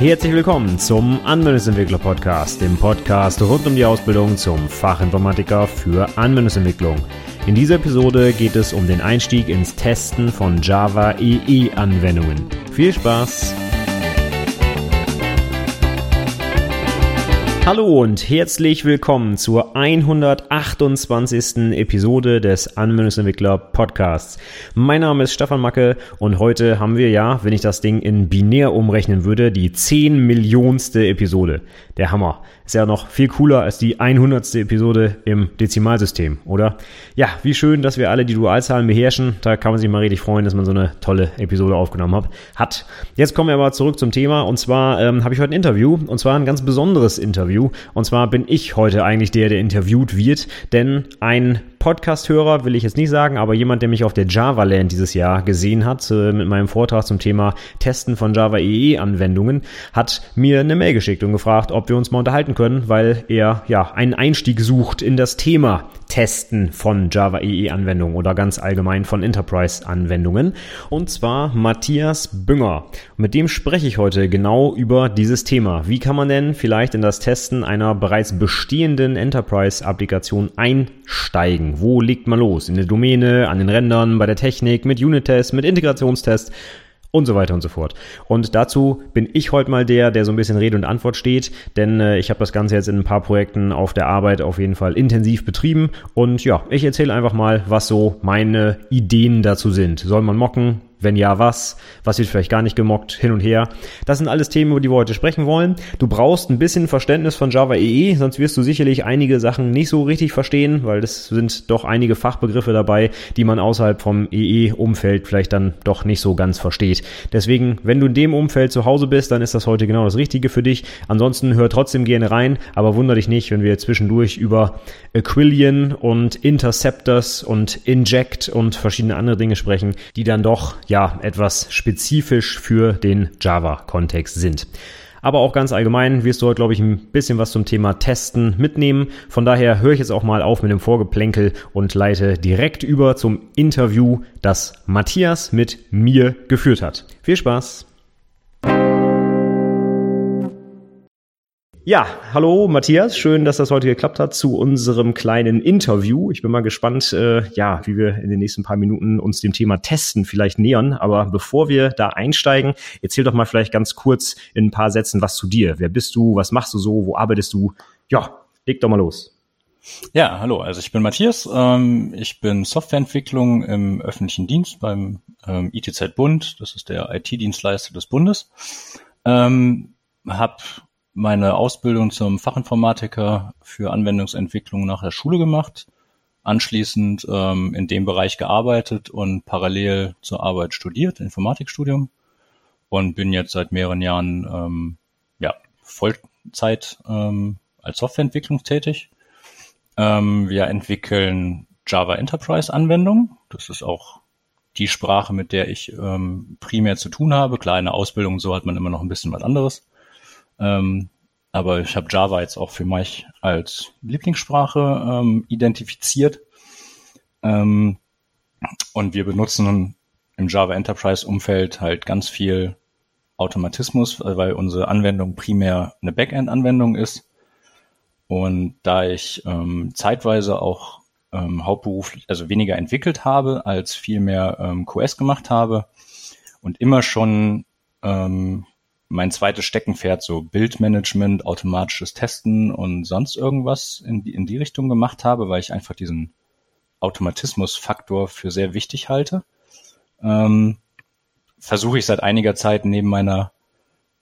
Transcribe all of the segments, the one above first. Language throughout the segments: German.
Herzlich willkommen zum Anwendungsentwickler Podcast, dem Podcast rund um die Ausbildung zum Fachinformatiker für Anwendungsentwicklung. In dieser Episode geht es um den Einstieg ins Testen von Java EE Anwendungen. Viel Spaß! Hallo und herzlich willkommen zur 128. Episode des Anwendungsentwickler Podcasts. Mein Name ist Stefan Macke und heute haben wir ja, wenn ich das Ding in binär umrechnen würde, die 10 Millionste Episode. Der Hammer. Ist ja noch viel cooler als die 100. Episode im Dezimalsystem, oder? Ja, wie schön, dass wir alle die Dualzahlen beherrschen. Da kann man sich mal richtig freuen, dass man so eine tolle Episode aufgenommen hat. Jetzt kommen wir aber zurück zum Thema und zwar ähm, habe ich heute ein Interview und zwar ein ganz besonderes Interview. Und zwar bin ich heute eigentlich der, der interviewt wird, denn ein Podcast-Hörer will ich jetzt nicht sagen, aber jemand, der mich auf der Java Land dieses Jahr gesehen hat, äh, mit meinem Vortrag zum Thema Testen von Java EE Anwendungen, hat mir eine Mail geschickt und gefragt, ob wir uns mal unterhalten können, weil er ja einen Einstieg sucht in das Thema Testen von Java EE Anwendungen oder ganz allgemein von Enterprise Anwendungen. Und zwar Matthias Bünger. mit dem spreche ich heute genau über dieses Thema. Wie kann man denn vielleicht in das Testen einer bereits bestehenden Enterprise Applikation einsteigen? Wo legt man los? In der Domäne, an den Rändern, bei der Technik, mit Unit-Tests, mit Integrationstests und so weiter und so fort. Und dazu bin ich heute mal der, der so ein bisschen Rede und Antwort steht, denn äh, ich habe das Ganze jetzt in ein paar Projekten auf der Arbeit auf jeden Fall intensiv betrieben und ja, ich erzähle einfach mal, was so meine Ideen dazu sind. Soll man mocken? Wenn ja, was? Was wird vielleicht gar nicht gemockt? Hin und her. Das sind alles Themen, über die wir heute sprechen wollen. Du brauchst ein bisschen Verständnis von Java EE, sonst wirst du sicherlich einige Sachen nicht so richtig verstehen, weil es sind doch einige Fachbegriffe dabei, die man außerhalb vom EE-Umfeld vielleicht dann doch nicht so ganz versteht. Deswegen, wenn du in dem Umfeld zu Hause bist, dann ist das heute genau das Richtige für dich. Ansonsten hör trotzdem gerne rein, aber wunder dich nicht, wenn wir zwischendurch über Aquilian und Interceptors und Inject und verschiedene andere Dinge sprechen, die dann doch ja etwas spezifisch für den Java-Kontext sind. Aber auch ganz allgemein wirst du heute, glaube ich, ein bisschen was zum Thema Testen mitnehmen. Von daher höre ich jetzt auch mal auf mit dem Vorgeplänkel und leite direkt über zum Interview, das Matthias mit mir geführt hat. Viel Spaß! Ja, hallo Matthias, schön, dass das heute geklappt hat zu unserem kleinen Interview. Ich bin mal gespannt, äh, ja, wie wir in den nächsten paar Minuten uns dem Thema Testen vielleicht nähern. Aber bevor wir da einsteigen, erzähl doch mal vielleicht ganz kurz in ein paar Sätzen was zu dir. Wer bist du? Was machst du so? Wo arbeitest du? Ja, leg doch mal los. Ja, hallo, also ich bin Matthias. Ähm, ich bin Softwareentwicklung im öffentlichen Dienst beim ähm, ITZ Bund. Das ist der IT-Dienstleister des Bundes. Ähm, hab meine Ausbildung zum Fachinformatiker für Anwendungsentwicklung nach der Schule gemacht, anschließend ähm, in dem Bereich gearbeitet und parallel zur Arbeit studiert, Informatikstudium und bin jetzt seit mehreren Jahren ähm, ja, Vollzeit ähm, als Softwareentwicklung tätig. Ähm, wir entwickeln Java Enterprise Anwendungen. Das ist auch die Sprache, mit der ich ähm, primär zu tun habe. Kleine Ausbildung, so hat man immer noch ein bisschen was anderes. Ähm, aber ich habe Java jetzt auch für mich als Lieblingssprache ähm, identifiziert. Ähm, und wir benutzen im Java Enterprise Umfeld halt ganz viel Automatismus, weil unsere Anwendung primär eine Backend-Anwendung ist. Und da ich ähm, zeitweise auch ähm, hauptberuflich, also weniger entwickelt habe, als viel mehr ähm, QS gemacht habe und immer schon ähm, mein zweites Steckenpferd so Bildmanagement, automatisches Testen und sonst irgendwas in die, in die Richtung gemacht habe, weil ich einfach diesen Automatismusfaktor für sehr wichtig halte. Ähm, versuche ich seit einiger Zeit neben meiner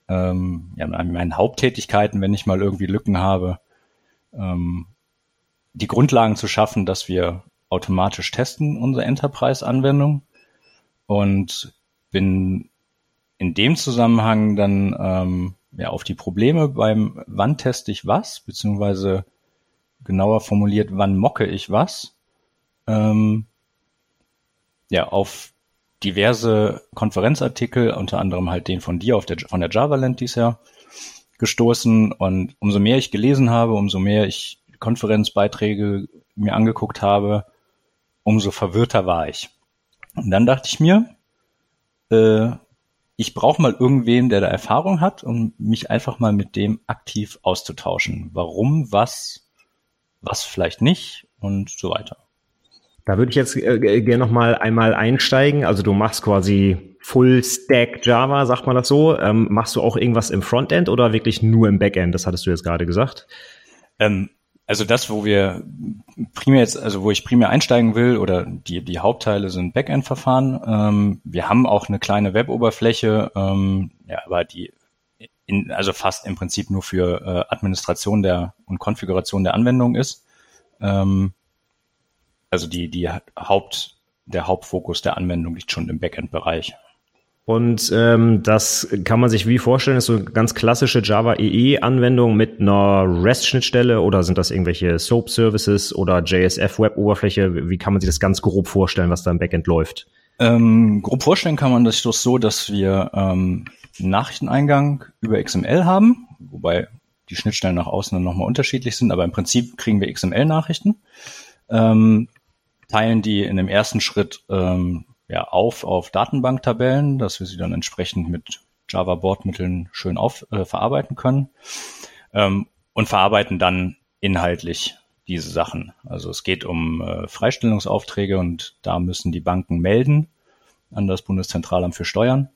ähm, ja, meinen Haupttätigkeiten, wenn ich mal irgendwie Lücken habe, ähm, die Grundlagen zu schaffen, dass wir automatisch testen unsere Enterprise-Anwendung und bin in dem Zusammenhang dann ähm, ja auf die Probleme beim wann teste ich was, beziehungsweise genauer formuliert, wann mocke ich was, ähm, ja, auf diverse Konferenzartikel, unter anderem halt den von dir auf der, von der JavaLand dies Jahr gestoßen und umso mehr ich gelesen habe, umso mehr ich Konferenzbeiträge mir angeguckt habe, umso verwirrter war ich. Und dann dachte ich mir, äh, ich brauche mal irgendwen, der da Erfahrung hat, um mich einfach mal mit dem aktiv auszutauschen. Warum, was, was vielleicht nicht und so weiter. Da würde ich jetzt äh, gerne noch mal einmal einsteigen. Also du machst quasi Full Stack Java, sagt man das so. Ähm, machst du auch irgendwas im Frontend oder wirklich nur im Backend? Das hattest du jetzt gerade gesagt. Ähm, also das, wo wir primär jetzt, also wo ich primär einsteigen will oder die, die Hauptteile sind Backend-Verfahren. Ähm, wir haben auch eine kleine Web-Oberfläche, ähm, ja, aber die in, also fast im Prinzip nur für äh, Administration der und Konfiguration der Anwendung ist. Ähm, also die, die Haupt, der Hauptfokus der Anwendung liegt schon im Backend-Bereich. Und ähm, das kann man sich wie vorstellen, ist so eine ganz klassische Java EE-Anwendung mit einer REST-Schnittstelle oder sind das irgendwelche SOAP-Services oder JSF-Web-Oberfläche? Wie kann man sich das ganz grob vorstellen, was da im Backend läuft? Ähm, grob vorstellen kann man das doch so, dass wir ähm, Nachrichteneingang über XML haben, wobei die Schnittstellen nach außen dann nochmal unterschiedlich sind, aber im Prinzip kriegen wir XML-Nachrichten, ähm, teilen die in dem ersten Schritt ähm, ja, auf auf Datenbanktabellen, dass wir sie dann entsprechend mit Java-Bordmitteln schön auf, äh, verarbeiten können ähm, und verarbeiten dann inhaltlich diese Sachen. Also es geht um äh, Freistellungsaufträge und da müssen die Banken melden an das Bundeszentralamt für Steuern.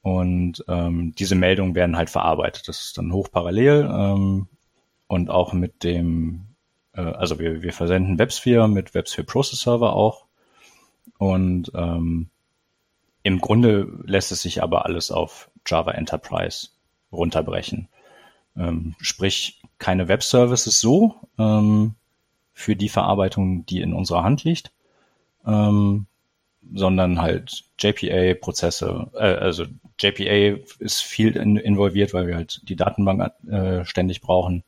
Und ähm, diese Meldungen werden halt verarbeitet. Das ist dann hochparallel ähm, und auch mit dem, äh, also wir, wir versenden WebSphere mit WebSphere Process Server auch und ähm, im Grunde lässt es sich aber alles auf Java Enterprise runterbrechen. Ähm, sprich, keine Web-Services so ähm, für die Verarbeitung, die in unserer Hand liegt, ähm, sondern halt JPA-Prozesse, äh, also JPA ist viel in, involviert, weil wir halt die Datenbank äh, ständig brauchen.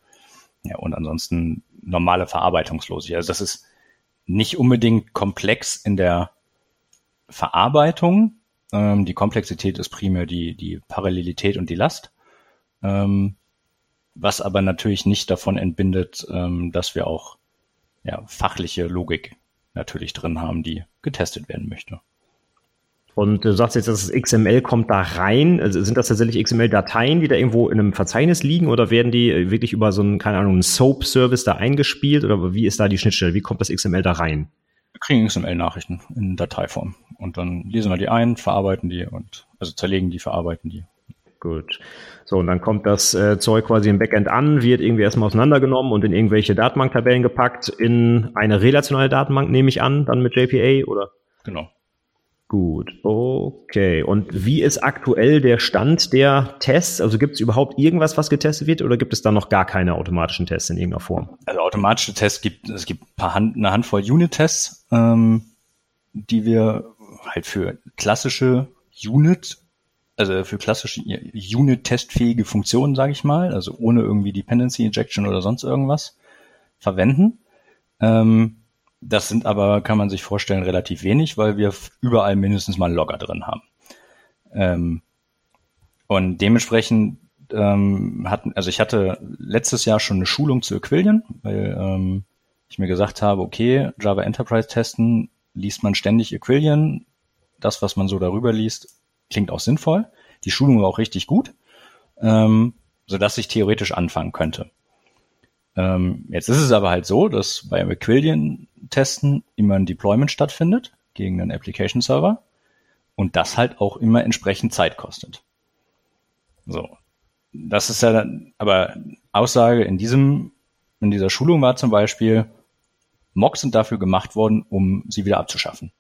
Ja, und ansonsten normale Verarbeitungslogik. Also das ist nicht unbedingt komplex in der Verarbeitung. Ähm, die Komplexität ist primär die, die Parallelität und die Last. Ähm, was aber natürlich nicht davon entbindet, ähm, dass wir auch ja, fachliche Logik natürlich drin haben, die getestet werden möchte. Und du sagst jetzt, dass das XML kommt da rein. Also sind das tatsächlich XML-Dateien, die da irgendwo in einem Verzeichnis liegen oder werden die wirklich über so einen, keine Ahnung, einen SOAP-Service da eingespielt oder wie ist da die Schnittstelle? Wie kommt das XML da rein? Kriegen XML-Nachrichten in Dateiform und dann lesen wir die ein, verarbeiten die und also zerlegen die, verarbeiten die. Gut. So, und dann kommt das äh, Zeug quasi im Backend an, wird irgendwie erstmal auseinandergenommen und in irgendwelche Datenbanktabellen gepackt, in eine relationale Datenbank, nehme ich an, dann mit JPA, oder? Genau. Gut, okay. Und wie ist aktuell der Stand der Tests? Also gibt es überhaupt irgendwas, was getestet wird, oder gibt es da noch gar keine automatischen Tests in irgendeiner Form? Also automatische Tests gibt es gibt ein Hand, eine Handvoll Unit-Tests, ähm, die wir halt für klassische Unit, also für klassische Unit-testfähige Funktionen, sage ich mal, also ohne irgendwie Dependency Injection oder sonst irgendwas verwenden. Ähm, das sind aber, kann man sich vorstellen, relativ wenig, weil wir überall mindestens mal Logger drin haben. Ähm, und dementsprechend ähm, hatten, also ich hatte letztes Jahr schon eine Schulung zu Equillion, weil ähm, ich mir gesagt habe, okay, Java Enterprise testen, liest man ständig Equillion. Das, was man so darüber liest, klingt auch sinnvoll. Die Schulung war auch richtig gut, ähm, so dass ich theoretisch anfangen könnte. Ähm, jetzt ist es aber halt so, dass bei Equillion-Testen immer ein Deployment stattfindet gegen einen Application-Server und das halt auch immer entsprechend Zeit kostet. So. Das ist ja dann, aber Aussage in diesem, in dieser Schulung war zum Beispiel, Mocks sind dafür gemacht worden, um sie wieder abzuschaffen.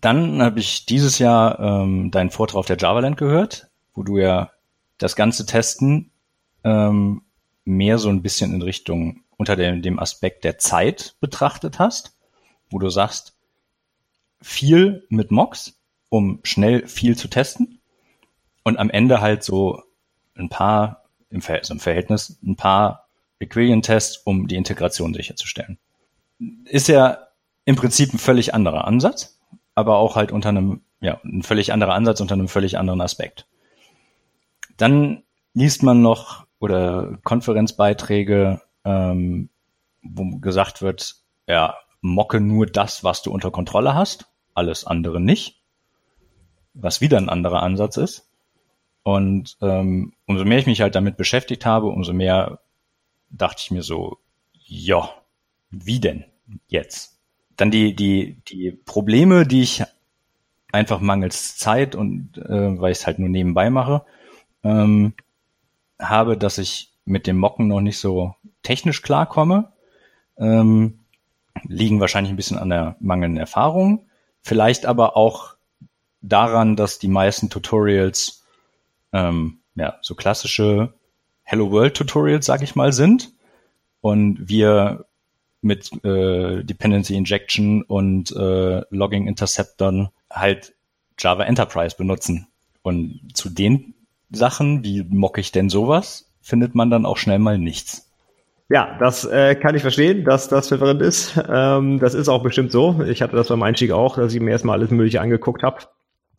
Dann habe ich dieses Jahr ähm, deinen Vortrag auf der JavaLand gehört, wo du ja das ganze Testen ähm, mehr so ein bisschen in Richtung unter dem, dem Aspekt der Zeit betrachtet hast, wo du sagst, viel mit Mocks, um schnell viel zu testen und am Ende halt so ein paar, im, Ver also im Verhältnis, ein paar Equilion-Tests, um die Integration sicherzustellen. Ist ja im Prinzip ein völlig anderer Ansatz, aber auch halt unter einem, ja, ein völlig anderer Ansatz unter einem völlig anderen Aspekt. Dann liest man noch oder Konferenzbeiträge, ähm, wo gesagt wird, ja, mocke nur das, was du unter Kontrolle hast, alles andere nicht. Was wieder ein anderer Ansatz ist. Und ähm, umso mehr ich mich halt damit beschäftigt habe, umso mehr dachte ich mir so, ja, wie denn jetzt? Dann die, die, die Probleme, die ich einfach mangels Zeit und äh, weil ich es halt nur nebenbei mache, ähm, habe, dass ich mit dem Mocken noch nicht so technisch klarkomme. Ähm, liegen wahrscheinlich ein bisschen an der mangelnden Erfahrung. Vielleicht aber auch daran, dass die meisten Tutorials ähm, ja, so klassische Hello World Tutorials, sag ich mal, sind. Und wir mit äh, Dependency Injection und äh, Logging Interceptern halt Java Enterprise benutzen. Und zu den Sachen, wie mocke ich denn sowas, findet man dann auch schnell mal nichts. Ja, das äh, kann ich verstehen, dass das verwirrend ist. Ähm, das ist auch bestimmt so. Ich hatte das beim Einstieg auch, dass ich mir erstmal alles Mögliche angeguckt habe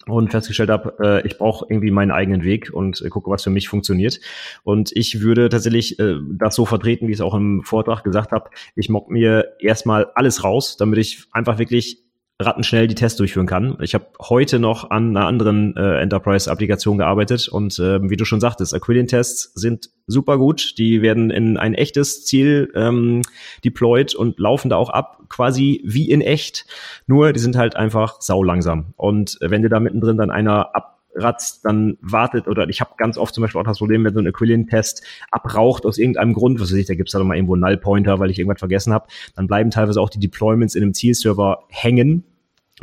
und festgestellt habe, äh, ich brauche irgendwie meinen eigenen Weg und äh, gucke, was für mich funktioniert. Und ich würde tatsächlich äh, das so vertreten, wie ich es auch im Vortrag gesagt habe. Ich mock mir erstmal alles raus, damit ich einfach wirklich rattenschnell die Tests durchführen kann. Ich habe heute noch an einer anderen äh, Enterprise-Applikation gearbeitet und äh, wie du schon sagtest, Aquilian-Tests sind super gut. Die werden in ein echtes Ziel ähm, deployed und laufen da auch ab, quasi wie in echt. Nur die sind halt einfach sau langsam. Und wenn dir da mittendrin dann einer ab ratzt, dann wartet oder ich habe ganz oft zum Beispiel auch das Problem, wenn so ein Aquilian-Test abraucht aus irgendeinem Grund, was weiß ich, da gibt's da mal irgendwo Null-Pointer, weil ich irgendwas vergessen habe, dann bleiben teilweise auch die Deployments in einem Zielserver hängen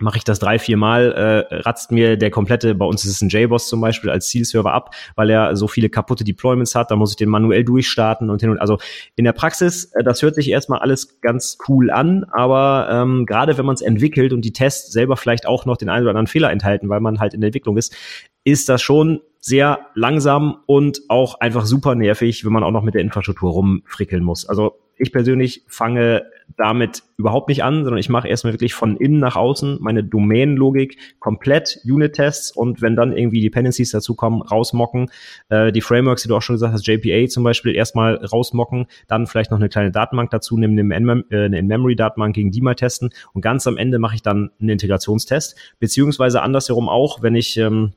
mache ich das drei, vier Mal, äh, ratzt mir der komplette, bei uns ist es ein JBoss zum Beispiel als Zielserver ab, weil er so viele kaputte Deployments hat, da muss ich den manuell durchstarten und hin und also in der Praxis, äh, das hört sich erstmal alles ganz cool an, aber ähm, gerade wenn man es entwickelt und die Tests selber vielleicht auch noch den einen oder anderen Fehler enthalten, weil man halt in der Entwicklung ist, ist das schon sehr langsam und auch einfach super nervig, wenn man auch noch mit der Infrastruktur rumfrickeln muss. Also ich persönlich fange damit überhaupt nicht an, sondern ich mache erstmal wirklich von innen nach außen meine Domänenlogik komplett Unit-Tests und wenn dann irgendwie Dependencies dazukommen, rausmocken. Äh, die Frameworks, die du auch schon gesagt hast, JPA zum Beispiel, erstmal rausmocken, dann vielleicht noch eine kleine Datenbank dazu nehmen, eine In-Memory-Datenbank gegen die mal testen und ganz am Ende mache ich dann einen Integrationstest, beziehungsweise andersherum auch, wenn ich ähm,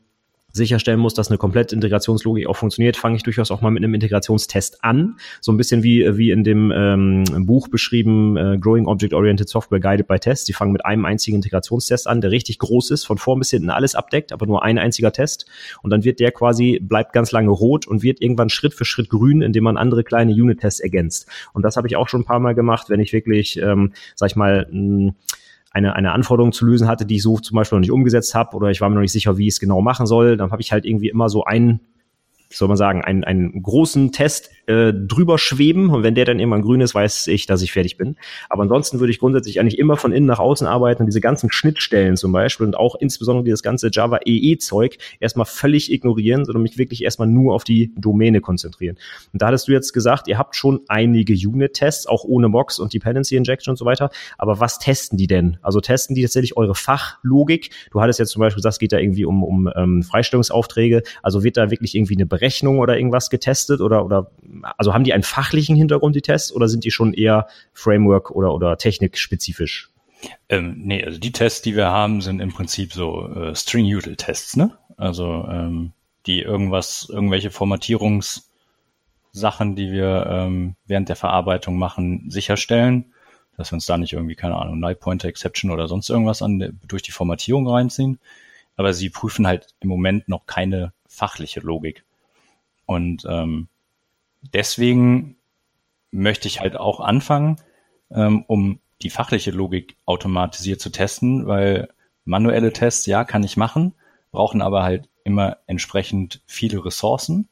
sicherstellen muss, dass eine komplette Integrationslogik auch funktioniert, fange ich durchaus auch mal mit einem Integrationstest an. So ein bisschen wie, wie in dem ähm, Buch beschrieben, äh, Growing Object Oriented Software Guided by Tests. Die fangen mit einem einzigen Integrationstest an, der richtig groß ist, von vorn bis hinten alles abdeckt, aber nur ein einziger Test. Und dann wird der quasi, bleibt ganz lange rot und wird irgendwann Schritt für Schritt grün, indem man andere kleine Unit-Tests ergänzt. Und das habe ich auch schon ein paar Mal gemacht, wenn ich wirklich, ähm, sag ich mal, mh, eine, eine Anforderung zu lösen hatte, die ich so zum Beispiel noch nicht umgesetzt habe oder ich war mir noch nicht sicher, wie ich es genau machen soll. Dann habe ich halt irgendwie immer so einen soll man sagen, einen, einen großen Test äh, drüber schweben und wenn der dann irgendwann grün ist, weiß ich, dass ich fertig bin. Aber ansonsten würde ich grundsätzlich eigentlich immer von innen nach außen arbeiten und diese ganzen Schnittstellen zum Beispiel und auch insbesondere dieses ganze Java EE-Zeug erstmal völlig ignorieren, sondern mich wirklich erstmal nur auf die Domäne konzentrieren. Und da hattest du jetzt gesagt, ihr habt schon einige Unit-Tests, auch ohne Mocks und Dependency Injection und so weiter. Aber was testen die denn? Also testen die tatsächlich eure Fachlogik? Du hattest jetzt zum Beispiel gesagt, es geht da irgendwie um, um ähm, Freistellungsaufträge. Also wird da wirklich irgendwie eine Berechnung oder irgendwas getestet oder, oder also haben die einen fachlichen Hintergrund, die Tests, oder sind die schon eher Framework oder, oder technikspezifisch? Ähm, nee, also die Tests, die wir haben, sind im Prinzip so äh, String-Util-Tests, ne? Also ähm, die irgendwas, irgendwelche Formatierungssachen, die wir ähm, während der Verarbeitung machen, sicherstellen, dass wir uns da nicht irgendwie, keine Ahnung, Null Pointer Exception oder sonst irgendwas an, durch die Formatierung reinziehen. Aber sie prüfen halt im Moment noch keine fachliche Logik. Und ähm, deswegen möchte ich halt auch anfangen, ähm, um die fachliche Logik automatisiert zu testen, weil manuelle Tests, ja, kann ich machen, brauchen aber halt immer entsprechend viele Ressourcen,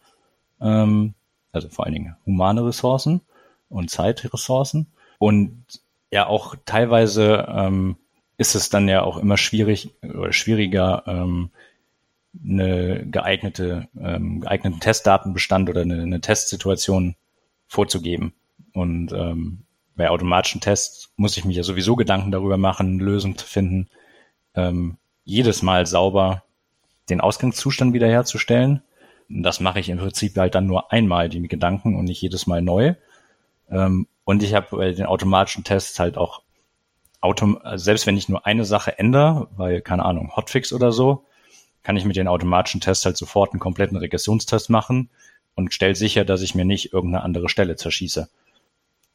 ähm, also vor allen Dingen humane Ressourcen und Zeitressourcen. Und ja, auch teilweise ähm, ist es dann ja auch immer schwierig oder schwieriger, ähm, eine geeignete, ähm, geeigneten Testdatenbestand oder eine, eine Testsituation vorzugeben. Und ähm, bei automatischen Tests muss ich mich ja sowieso Gedanken darüber machen, Lösungen zu finden, ähm, jedes Mal sauber den Ausgangszustand wiederherzustellen. Und das mache ich im Prinzip halt dann nur einmal die Gedanken und nicht jedes Mal neu. Ähm, und ich habe bei den automatischen Tests halt auch autom also selbst wenn ich nur eine Sache ändere, weil keine Ahnung Hotfix oder so, kann ich mit den automatischen Tests halt sofort einen kompletten Regressionstest machen und stelle sicher, dass ich mir nicht irgendeine andere Stelle zerschieße.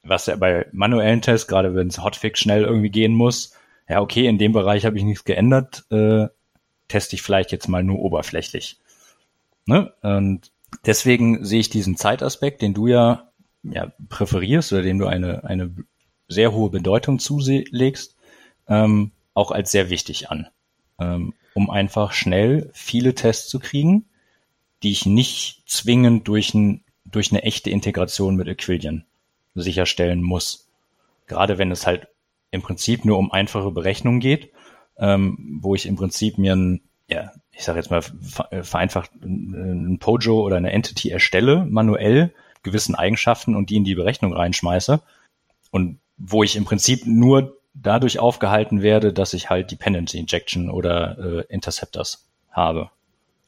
Was ja bei manuellen Tests, gerade wenn es Hotfix schnell irgendwie gehen muss, ja, okay, in dem Bereich habe ich nichts geändert, äh, teste ich vielleicht jetzt mal nur oberflächlich. Ne? Und deswegen sehe ich diesen Zeitaspekt, den du ja, ja präferierst oder dem du eine, eine sehr hohe Bedeutung zulegst, ähm, auch als sehr wichtig an, ähm, um einfach schnell viele Tests zu kriegen, die ich nicht zwingend durch, ein, durch eine echte Integration mit Equilion sicherstellen muss. Gerade wenn es halt im Prinzip nur um einfache Berechnungen geht, ähm, wo ich im Prinzip mir ein, ja, ich sage jetzt mal vereinfacht ein Pojo oder eine Entity erstelle, manuell gewissen Eigenschaften und die in die Berechnung reinschmeiße und wo ich im Prinzip nur dadurch aufgehalten werde, dass ich halt Dependency Injection oder äh, Interceptors habe.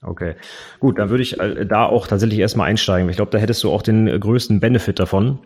Okay, gut, dann würde ich äh, da auch tatsächlich erstmal einsteigen. Ich glaube, da hättest du auch den äh, größten Benefit davon.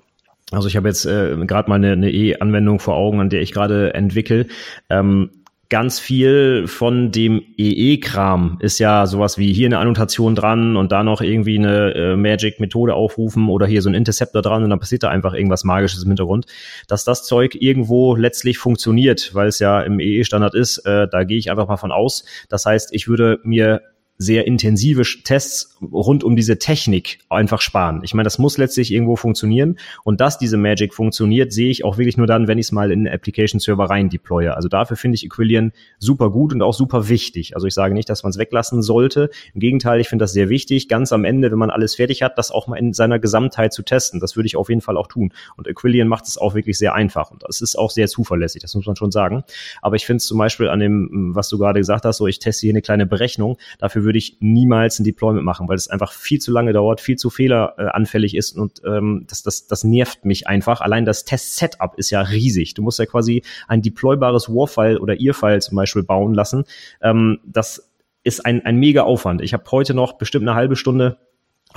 Also ich habe jetzt äh, gerade mal eine, eine E-Anwendung vor Augen, an der ich gerade entwickle. Ähm, ganz viel von dem EE-Kram ist ja sowas wie hier eine Annotation dran und da noch irgendwie eine äh, Magic-Methode aufrufen oder hier so ein Interceptor dran und dann passiert da einfach irgendwas Magisches im Hintergrund. Dass das Zeug irgendwo letztlich funktioniert, weil es ja im EE-Standard ist, äh, da gehe ich einfach mal von aus. Das heißt, ich würde mir sehr intensive Tests rund um diese Technik einfach sparen. Ich meine, das muss letztlich irgendwo funktionieren und dass diese Magic funktioniert, sehe ich auch wirklich nur dann, wenn ich es mal in Application Server rein deploye. Also dafür finde ich Equillion super gut und auch super wichtig. Also ich sage nicht, dass man es weglassen sollte. Im Gegenteil, ich finde das sehr wichtig, ganz am Ende, wenn man alles fertig hat, das auch mal in seiner Gesamtheit zu testen. Das würde ich auf jeden Fall auch tun. Und Equillion macht es auch wirklich sehr einfach und das ist auch sehr zuverlässig, das muss man schon sagen. Aber ich finde es zum Beispiel an dem, was du gerade gesagt hast, so ich teste hier eine kleine Berechnung, dafür würde ich niemals ein Deployment machen, weil es einfach viel zu lange dauert, viel zu fehleranfällig ist und ähm, das, das, das nervt mich einfach. Allein das Test-Setup ist ja riesig. Du musst ja quasi ein deploybares War-File oder Ear-File zum Beispiel bauen lassen. Ähm, das ist ein, ein mega Aufwand. Ich habe heute noch bestimmt eine halbe Stunde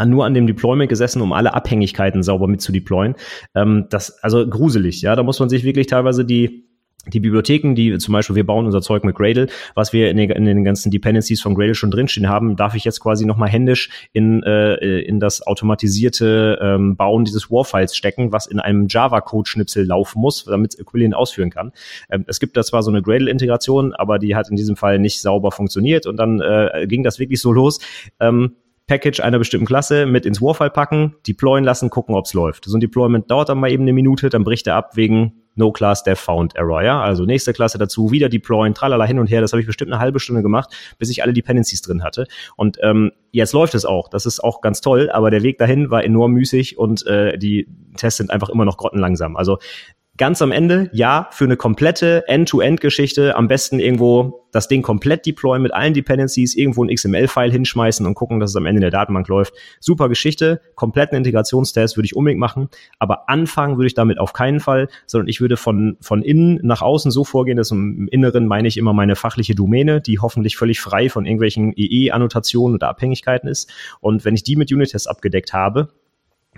nur an dem Deployment gesessen, um alle Abhängigkeiten sauber mit zu deployen. Ähm, das, also gruselig, ja. Da muss man sich wirklich teilweise die die Bibliotheken, die zum Beispiel, wir bauen unser Zeug mit Gradle, was wir in den, in den ganzen Dependencies von Gradle schon drinstehen haben, darf ich jetzt quasi nochmal händisch in, äh, in das automatisierte ähm, Bauen dieses War-Files stecken, was in einem Java-Code-Schnipsel laufen muss, damit Equillion ausführen kann. Ähm, es gibt da zwar so eine Gradle-Integration, aber die hat in diesem Fall nicht sauber funktioniert und dann äh, ging das wirklich so los. Ähm, Package einer bestimmten Klasse mit ins Warfile packen, deployen lassen, gucken, ob's läuft. So ein Deployment dauert dann mal eben eine Minute, dann bricht er ab wegen No Class Dev Found Error, ja. Also nächste Klasse dazu, wieder deployen, tralala hin und her. Das habe ich bestimmt eine halbe Stunde gemacht, bis ich alle Dependencies drin hatte. Und ähm, jetzt läuft es auch. Das ist auch ganz toll, aber der Weg dahin war enorm müßig und äh, die Tests sind einfach immer noch grottenlangsam. Also Ganz am Ende, ja, für eine komplette End-to-End-Geschichte am besten irgendwo das Ding komplett deployen mit allen Dependencies, irgendwo ein XML-File hinschmeißen und gucken, dass es am Ende in der Datenbank läuft. Super Geschichte, kompletten Integrationstest würde ich unbedingt machen, aber anfangen würde ich damit auf keinen Fall, sondern ich würde von, von innen nach außen so vorgehen, dass im Inneren meine ich immer meine fachliche Domäne, die hoffentlich völlig frei von irgendwelchen EE-Annotationen oder Abhängigkeiten ist. Und wenn ich die mit Unit-Tests abgedeckt habe,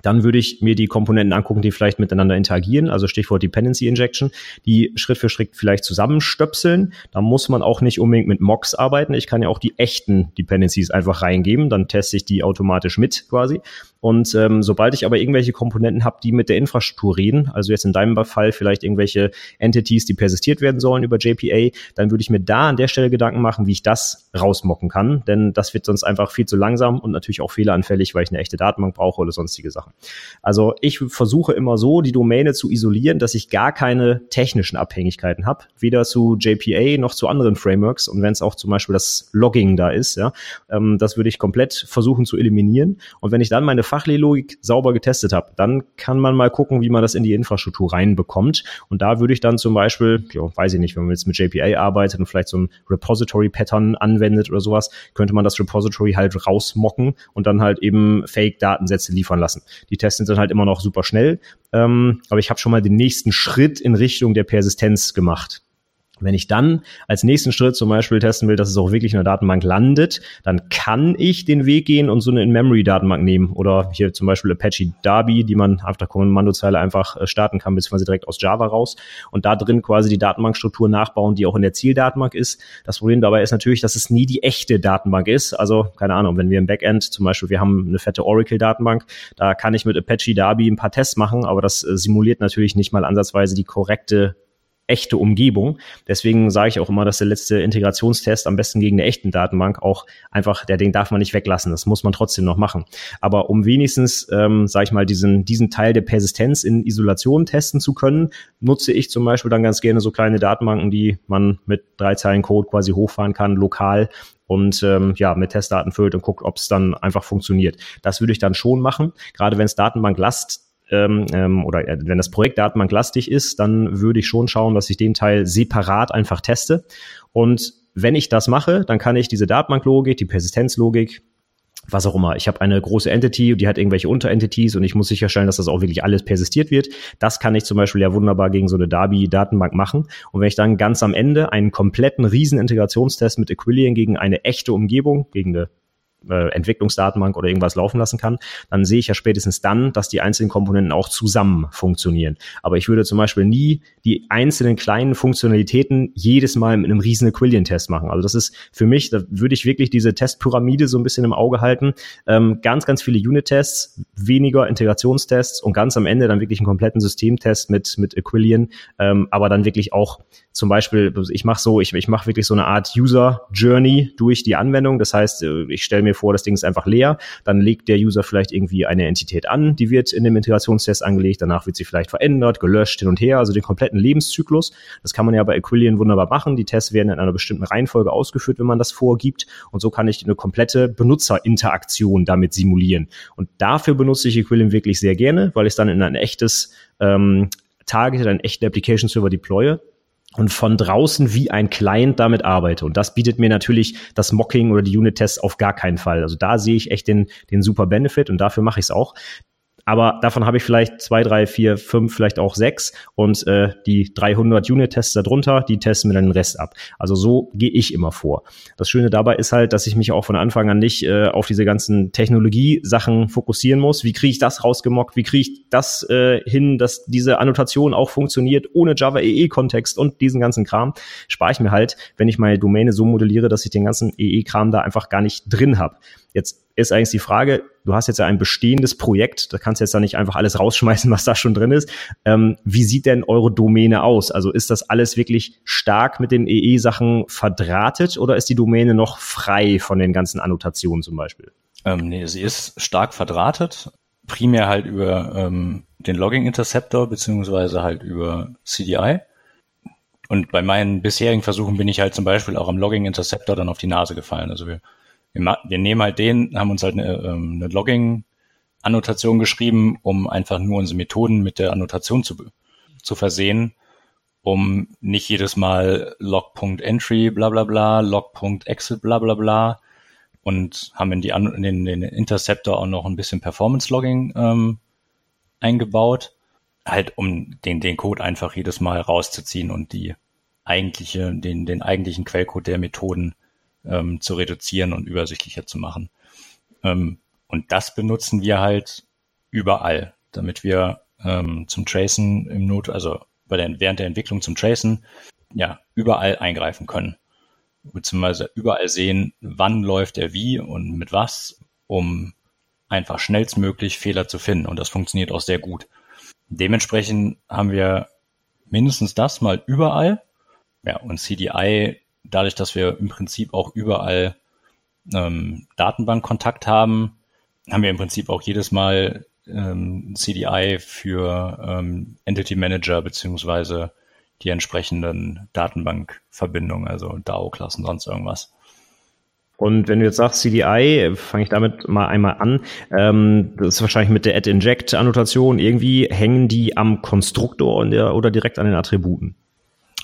dann würde ich mir die Komponenten angucken, die vielleicht miteinander interagieren, also Stichwort Dependency Injection, die Schritt für Schritt vielleicht zusammenstöpseln. Da muss man auch nicht unbedingt mit Mocks arbeiten. Ich kann ja auch die echten Dependencies einfach reingeben, dann teste ich die automatisch mit quasi. Und ähm, sobald ich aber irgendwelche Komponenten habe, die mit der Infrastruktur reden, also jetzt in deinem Fall vielleicht irgendwelche Entities, die persistiert werden sollen über JPA, dann würde ich mir da an der Stelle Gedanken machen, wie ich das rausmocken kann, denn das wird sonst einfach viel zu langsam und natürlich auch fehleranfällig, weil ich eine echte Datenbank brauche oder sonstige Sachen. Also ich versuche immer so, die Domäne zu isolieren, dass ich gar keine technischen Abhängigkeiten habe, weder zu JPA noch zu anderen Frameworks. Und wenn es auch zum Beispiel das Logging da ist, ja, ähm, das würde ich komplett versuchen zu eliminieren. Und wenn ich dann meine Fachlogik sauber getestet habe, dann kann man mal gucken, wie man das in die Infrastruktur reinbekommt. Und da würde ich dann zum Beispiel, ja, weiß ich nicht, wenn man jetzt mit JPA arbeitet und vielleicht so ein Repository-Pattern anwendet oder sowas, könnte man das Repository halt rausmocken und dann halt eben Fake-Datensätze liefern lassen. Die Tests sind dann halt immer noch super schnell, ähm, aber ich habe schon mal den nächsten Schritt in Richtung der Persistenz gemacht. Wenn ich dann als nächsten Schritt zum Beispiel testen will, dass es auch wirklich in der Datenbank landet, dann kann ich den Weg gehen und so eine In-Memory-Datenbank nehmen oder hier zum Beispiel Apache Darby, die man auf der Kommandozeile einfach äh, starten kann, beziehungsweise direkt aus Java raus und da drin quasi die Datenbankstruktur nachbauen, die auch in der Zieldatenbank ist. Das Problem dabei ist natürlich, dass es nie die echte Datenbank ist. Also keine Ahnung, wenn wir im Backend zum Beispiel, wir haben eine fette Oracle-Datenbank, da kann ich mit Apache Darby ein paar Tests machen, aber das äh, simuliert natürlich nicht mal ansatzweise die korrekte echte Umgebung. Deswegen sage ich auch immer, dass der letzte Integrationstest am besten gegen eine echten Datenbank auch einfach, der den darf man nicht weglassen. Das muss man trotzdem noch machen. Aber um wenigstens, ähm, sage ich mal, diesen, diesen Teil der Persistenz in Isolation testen zu können, nutze ich zum Beispiel dann ganz gerne so kleine Datenbanken, die man mit drei Zeilen Code quasi hochfahren kann, lokal und ähm, ja mit Testdaten füllt und guckt, ob es dann einfach funktioniert. Das würde ich dann schon machen, gerade wenn es Datenbanklast ähm, ähm, oder äh, wenn das Projekt datenbanklastig ist, dann würde ich schon schauen, dass ich den Teil separat einfach teste. Und wenn ich das mache, dann kann ich diese Datenbanklogik, die Persistenzlogik, was auch immer. Ich habe eine große Entity, die hat irgendwelche Unterentities und ich muss sicherstellen, dass das auch wirklich alles persistiert wird. Das kann ich zum Beispiel ja wunderbar gegen so eine Darby-Datenbank machen. Und wenn ich dann ganz am Ende einen kompletten Riesen-Integrationstest mit Aquilian gegen eine echte Umgebung, gegen eine äh, Entwicklungsdatenbank oder irgendwas laufen lassen kann, dann sehe ich ja spätestens dann, dass die einzelnen Komponenten auch zusammen funktionieren. Aber ich würde zum Beispiel nie die einzelnen kleinen Funktionalitäten jedes Mal mit einem riesen Aquilian-Test machen. Also das ist für mich, da würde ich wirklich diese Testpyramide so ein bisschen im Auge halten. Ähm, ganz, ganz viele Unit-Tests, weniger Integrationstests und ganz am Ende dann wirklich einen kompletten Systemtest mit, mit Aquilian, ähm, aber dann wirklich auch zum Beispiel, ich mache so, ich, ich mache wirklich so eine Art User Journey durch die Anwendung. Das heißt, äh, ich stelle mir vor, das Ding ist einfach leer. Dann legt der User vielleicht irgendwie eine Entität an, die wird in dem Integrationstest angelegt. Danach wird sie vielleicht verändert, gelöscht, hin und her. Also den kompletten Lebenszyklus. Das kann man ja bei Aquilian wunderbar machen. Die Tests werden in einer bestimmten Reihenfolge ausgeführt, wenn man das vorgibt. Und so kann ich eine komplette Benutzerinteraktion damit simulieren. Und dafür benutze ich Aquilian wirklich sehr gerne, weil ich dann in ein echtes ähm, Target, einen echten Application Server deploye und von draußen wie ein Client damit arbeite. Und das bietet mir natürlich das Mocking oder die Unit-Tests auf gar keinen Fall. Also da sehe ich echt den, den super Benefit und dafür mache ich es auch. Aber davon habe ich vielleicht zwei, drei, vier, fünf, vielleicht auch sechs und äh, die 300 Unit-Tests darunter, die testen mir dann den Rest ab. Also so gehe ich immer vor. Das Schöne dabei ist halt, dass ich mich auch von Anfang an nicht äh, auf diese ganzen Technologie-Sachen fokussieren muss. Wie kriege ich das rausgemockt? Wie kriege ich das äh, hin, dass diese Annotation auch funktioniert ohne Java EE-Kontext und diesen ganzen Kram? Spare ich mir halt, wenn ich meine Domäne so modelliere, dass ich den ganzen EE-Kram da einfach gar nicht drin habe. Jetzt ist eigentlich die Frage, du hast jetzt ja ein bestehendes Projekt, da kannst du jetzt da nicht einfach alles rausschmeißen, was da schon drin ist. Ähm, wie sieht denn eure Domäne aus? Also ist das alles wirklich stark mit den EE-Sachen verdrahtet oder ist die Domäne noch frei von den ganzen Annotationen zum Beispiel? Ähm, nee, sie ist stark verdrahtet, primär halt über ähm, den Logging Interceptor beziehungsweise halt über CDI. Und bei meinen bisherigen Versuchen bin ich halt zum Beispiel auch am Logging Interceptor dann auf die Nase gefallen. Also wir wir, wir nehmen halt den, haben uns halt eine, ähm, eine Logging-Annotation geschrieben, um einfach nur unsere Methoden mit der Annotation zu, zu versehen, um nicht jedes Mal log.entry bla bla bla, log.exit bla bla bla und haben in, die, in den, den Interceptor auch noch ein bisschen Performance-Logging ähm, eingebaut, halt um den, den Code einfach jedes Mal rauszuziehen und die eigentliche, den, den eigentlichen Quellcode der Methoden ähm, zu reduzieren und übersichtlicher zu machen. Ähm, und das benutzen wir halt überall, damit wir ähm, zum Tracen im Not, also bei der, während der Entwicklung zum Tracen, ja, überall eingreifen können. Beziehungsweise überall sehen, wann läuft er wie und mit was, um einfach schnellstmöglich Fehler zu finden. Und das funktioniert auch sehr gut. Dementsprechend haben wir mindestens das mal überall. Ja, und CDI dadurch, dass wir im Prinzip auch überall ähm, Datenbankkontakt haben, haben wir im Prinzip auch jedes Mal ähm, CDI für ähm, Entity Manager beziehungsweise die entsprechenden Datenbankverbindungen, also DAO-Klassen, sonst irgendwas. Und wenn du jetzt sagst CDI, fange ich damit mal einmal an. Ähm, das ist wahrscheinlich mit der Add-Inject-Annotation. Irgendwie hängen die am Konstruktor der, oder direkt an den Attributen?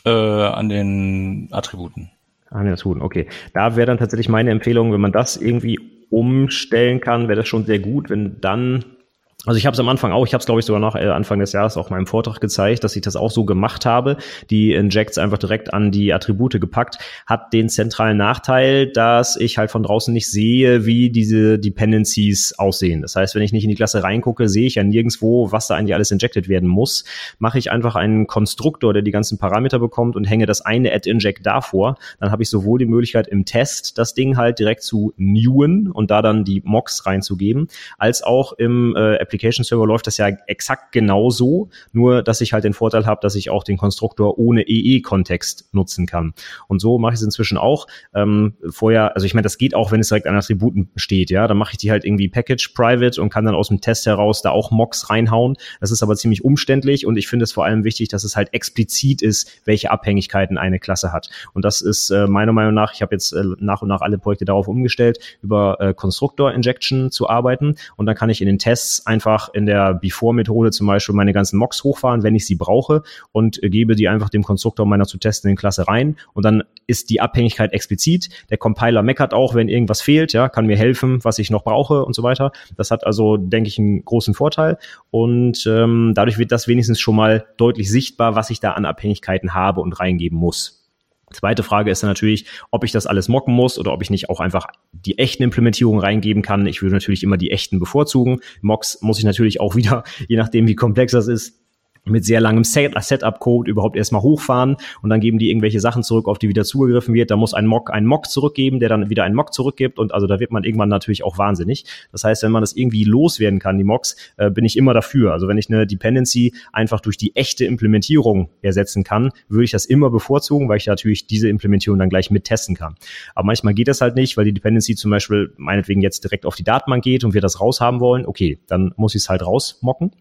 Äh, an den Attributen. An den Attributen, okay. Da wäre dann tatsächlich meine Empfehlung, wenn man das irgendwie umstellen kann, wäre das schon sehr gut, wenn dann Also ich habe es am Anfang auch, ich habe es glaube ich sogar nach äh, Anfang des Jahres auch meinem Vortrag gezeigt, dass ich das auch so gemacht habe, die Injects einfach direkt an die Attribute gepackt, hat den zentralen Nachteil, dass ich halt von draußen nicht sehe, wie diese Dependencies aussehen. Das heißt, wenn ich nicht in die Klasse reingucke, sehe ich ja nirgendwo, was da eigentlich alles injected werden muss. Mache ich einfach einen Konstruktor, der die ganzen Parameter bekommt und hänge das eine add-inject davor, dann habe ich sowohl die Möglichkeit im Test das Ding halt direkt zu newen und da dann die Mocks reinzugeben, als auch im äh, Application Server läuft das ja exakt genauso, nur dass ich halt den Vorteil habe, dass ich auch den Konstruktor ohne EE-Kontext nutzen kann. Und so mache ich es inzwischen auch. Ähm, vorher, also ich meine, das geht auch, wenn es direkt an Attributen steht, ja, dann mache ich die halt irgendwie Package Private und kann dann aus dem Test heraus da auch Mocks reinhauen. Das ist aber ziemlich umständlich und ich finde es vor allem wichtig, dass es halt explizit ist, welche Abhängigkeiten eine Klasse hat. Und das ist äh, meiner Meinung nach, ich habe jetzt äh, nach und nach alle Projekte darauf umgestellt, über äh, Injection zu arbeiten und dann kann ich in den Tests einfach einfach in der Before-Methode zum Beispiel meine ganzen Mocks hochfahren, wenn ich sie brauche und äh, gebe die einfach dem Konstruktor meiner zu testenden Klasse rein und dann ist die Abhängigkeit explizit. Der Compiler meckert auch, wenn irgendwas fehlt, ja, kann mir helfen, was ich noch brauche und so weiter. Das hat also, denke ich, einen großen Vorteil und ähm, dadurch wird das wenigstens schon mal deutlich sichtbar, was ich da an Abhängigkeiten habe und reingeben muss. Zweite Frage ist dann natürlich, ob ich das alles mocken muss oder ob ich nicht auch einfach die echten Implementierungen reingeben kann. Ich würde natürlich immer die echten bevorzugen. Mocks muss ich natürlich auch wieder, je nachdem wie komplex das ist, mit sehr langem Setup-Code überhaupt erstmal hochfahren und dann geben die irgendwelche Sachen zurück, auf die wieder zugegriffen wird. Da muss ein Mock einen Mock zurückgeben, der dann wieder einen Mock zurückgibt und also da wird man irgendwann natürlich auch wahnsinnig. Das heißt, wenn man das irgendwie loswerden kann, die Mocks, äh, bin ich immer dafür. Also wenn ich eine Dependency einfach durch die echte Implementierung ersetzen kann, würde ich das immer bevorzugen, weil ich natürlich diese Implementierung dann gleich mit testen kann. Aber manchmal geht das halt nicht, weil die Dependency zum Beispiel meinetwegen jetzt direkt auf die Datenbank geht und wir das raushaben wollen. Okay, dann muss ich es halt rausmocken.